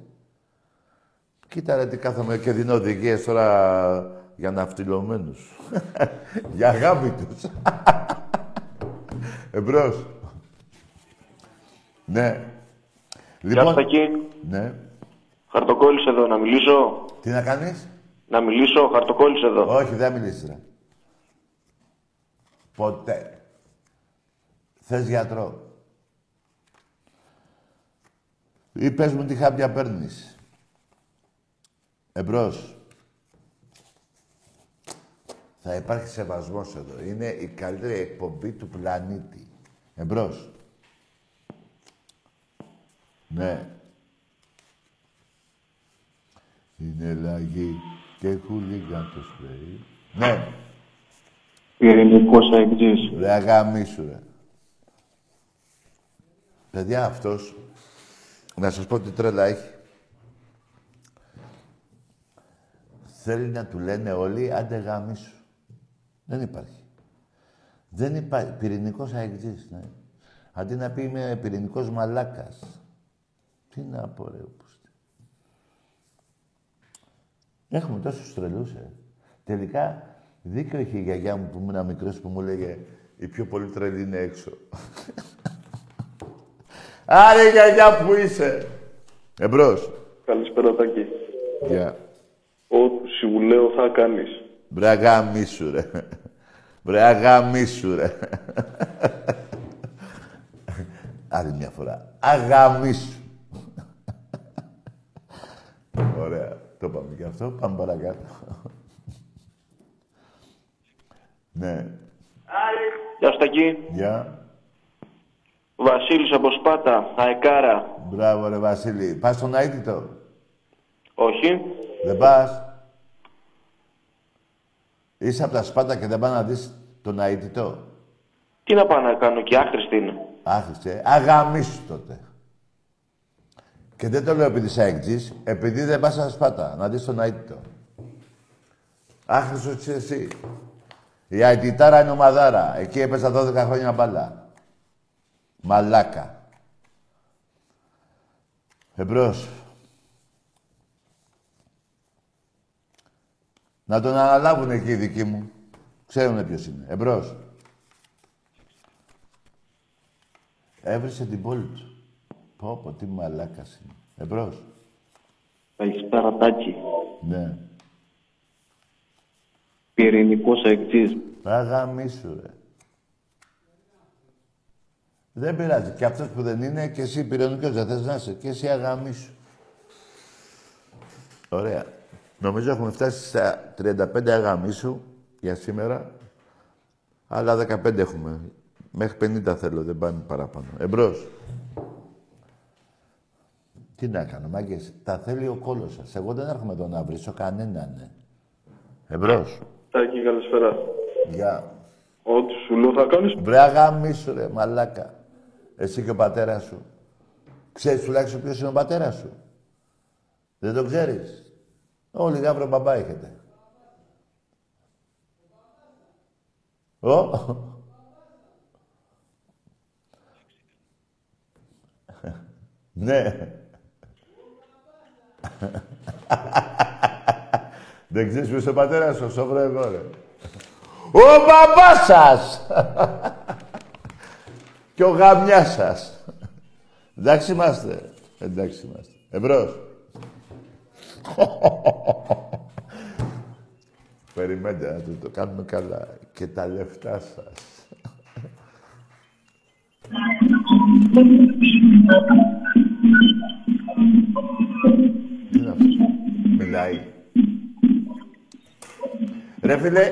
Κοίτα ρε τι κάθομαι και δίνω οδηγίες τώρα για ναυτιλωμένους. για γάμι τους. Εμπρός. ναι. Γεια σου Τάκη. ναι. Χαρτοκόλλης εδώ, να μιλήσω. Τι να κάνεις; Να μιλήσω, χαρτοκόλλης εδώ. Όχι, δεν μιλήσεις, ρε. Ποτέ. Θες γιατρό. Ή πες μου τι χάπια παίρνεις. Εμπρός. Θα υπάρχει σεβασμός εδώ. Είναι η καλύτερη εκπομπή του πλανήτη. Εμπρός. Ναι. Είναι λαγή και χουλίγαν το σπρέι. Ναι. Πυρηνικός αεκτής. Ρε αγαμίσου, ρε. Παιδιά, αυτός, να σας πω τι τρέλα έχει. Θέλει να του λένε όλοι, άντε γαμίσου. Δεν υπάρχει. Δεν υπάρχει. Πυρηνικός αεκτής, ναι. Αντί να πει είμαι πυρηνικός μαλάκας. Τι να πω, ρε, Έχουμε τόσους τρελούς, ε. Τελικά, δίκιο είχε η γιαγιά μου που ήμουν μικρός που μου έλεγε «Η πιο πολύ τρελή είναι έξω». Άρε γιαγιά που είσαι. Εμπρός. Καλησπέρα Τάκη. Γεια. Ό,τι σου λέω θα κάνεις. Μπρε αγαμίσου, ρε. Μπρε αγαμίσου, ρε. Άλλη μια φορά. Αγαμίσου. Ωραία. Το πάμε και αυτό. Πάμε παρακάτω. ναι. Γεια σου Τάκη. Γεια. Βασίλης από Σπάτα, Αεκάρα. Μπράβο, ρε Βασίλη. Πας στον αίτητο. Όχι. Δεν πας. Είσαι από τα σπάτα και δεν πας να δεις τον αίτητο. Τι να πάω να κάνω και άχρηστη είναι. Άχρηστε. Αγαμίσου τότε. Και δεν το λέω επειδή είσαι έκτζης, επειδή δεν πας στα σπάτα, να δεις τον αίτητο. Άχρηστος είσαι εσύ. Η αιτητάρα είναι ομαδάρα. Εκεί έπαιζα 12 χρόνια μπάλα. Μαλάκα. Εμπρός. Να τον αναλάβουν εκεί οι δικοί μου. Ξέρουνε ποιος είναι. Εμπρός. Έβρισε την πόλη του. Πω, πω, τι μαλάκας είναι. Εμπρός. Καλησπέρα Τάκη. Ναι. Πυρηνικός αεκτής. Αγαμίσου, ρε. Δεν πειράζει. Και αυτός που δεν είναι και εσύ πυρηνικός δεν θες να είσαι. Και εσύ αγαμίσου. Ωραία. Νομίζω έχουμε φτάσει στα 35 αγαμίσου για σήμερα. Άλλα 15 έχουμε. Μέχρι 50 θέλω, δεν πάνε παραπάνω. Εμπρός. Τι να κάνω, μάγκες. Τα θέλει ο κόλος σας. Εγώ δεν έρχομαι εδώ να βρίσω κανέναν. ναι. Εμπρός. Τάκη, καλησπέρα. Γεια. Ό,τι σου λέω θα κάνεις. Βρε αγαμίσου ρε, μαλάκα. Εσύ και ο πατέρας σου. Ξέρεις τουλάχιστον ποιος είναι ο πατέρας σου. Δεν το ξέρεις. Όλοι γάβρο μπαμπά έχετε. Ω. ναι. Δεν ξέρεις ποιος ο πατέρας σου, σόβρε εγώ, ρε. Ο μπαμπάς σας! και ο γαμιάς σας. Εντάξει είμαστε. Εντάξει είμαστε. Εμπρός. Περιμένετε να το, το κάνουμε καλά. Και τα λεφτά σας. Τι είναι αυτό. Μιλάει. Ρε φίλε,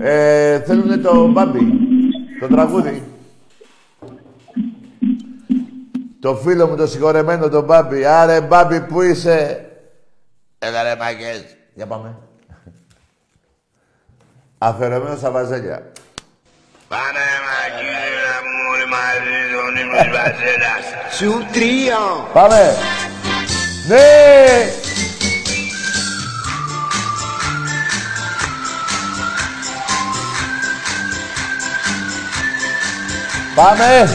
ε, θέλουνε το μπάμπι, το τραγούδι; Το φίλο μου το συγχωρεμένο τον Μπάμπη. Άρε Μπάμπη που είσαι; Έλα ρε μάγκες. Για πάμε. Αφαιρεμένος στα βαζέλια. Πάμε μαγείρα μου μαζί τον ύμνος βασίλας. Σου τρία. Πάμε. Ναι. Πάμε.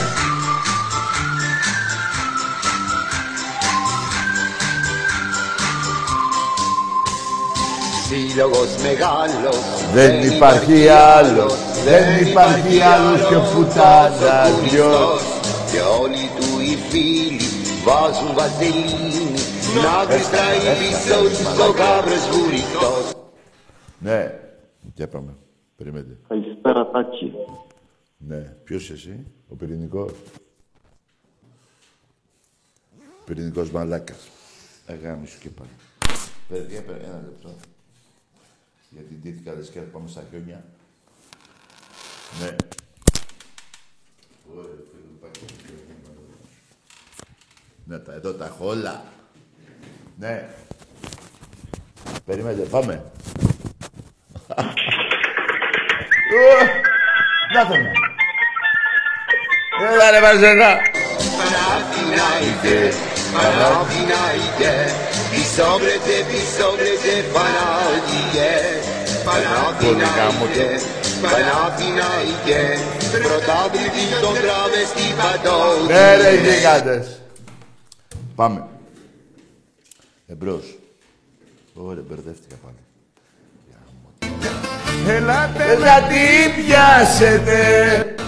Σύλλογος μεγάλος Δεν υπάρχει άλλος, δεν υπάρχει άλλος και πουτάνας δυο. Και όλοι του οι φίλοι βάζουν βαζελίνη Να γλιστράει πίσω τους ο γάβρος βουρητός Ναι. Για πάμε. Περιμένετε. Καλησπέρα, Τάκη. Ναι. Ποιος εσύ, ο πυρηνικός; Πυρηνικός μαλάκας. Αγάμι σου και πάλι. Παιδιά, παιδιά, ένα λεπτό. Γιατί ντύθηκα λες και πάμε στα χιόνια. Ναι. Ωραία, φίλε, πάει και Ναι, τα εδώ τα έχω όλα. Ναι. Περιμένετε, πάμε. Ω, Να τον. Έλα ρε Μαζενά. Παναθηναϊκέ, Παναθηναϊκέ Πισόβρετε, πισόβρετε Παναθηναϊκέ Παναθηναϊκέ, Παναθηναϊκέ Πρωτάβλητη των τραβεστή παντό Ναι ρε γιγάντες. Πάμε. Εμπρός. Ωραία, μπερδεύτηκα πάλι. Ελάτε να την πιάσετε.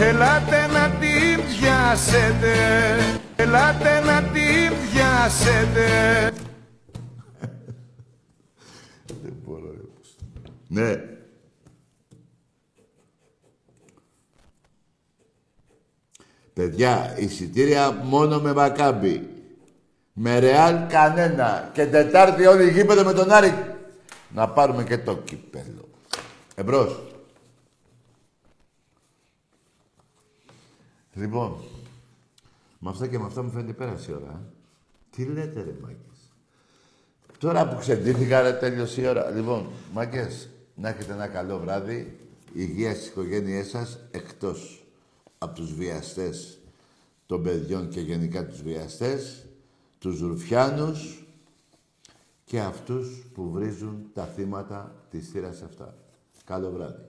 Ελάτε να την πιάσετε Ελάτε να την πιάσετε Δεν μπορώ, ρε. πώς. Ναι. Παιδιά, εισιτήρια μόνο με Μακάμπι. Με Ρεάλ κανένα. Και Τετάρτη όλοι γήπεδο με τον Άρη. Να πάρουμε και το κύπελο. Εμπρός. Λοιπόν, με αυτά και με αυτά μου φαίνεται πέρασε η ώρα. ε. Τι λέτε ρε μάγκες. Τώρα που ξεντήθηκα ρε τέλειωσε η ώρα. Λοιπόν, μάγκες, να έχετε ένα καλό βράδυ. Υγεία στις οικογένειές σας, εκτός από τους βιαστές των παιδιών και γενικά τους βιαστές, τους ρουφιάνους και αυτούς που βρίζουν τα θύματα της θύρας αυτά. Καλό βράδυ.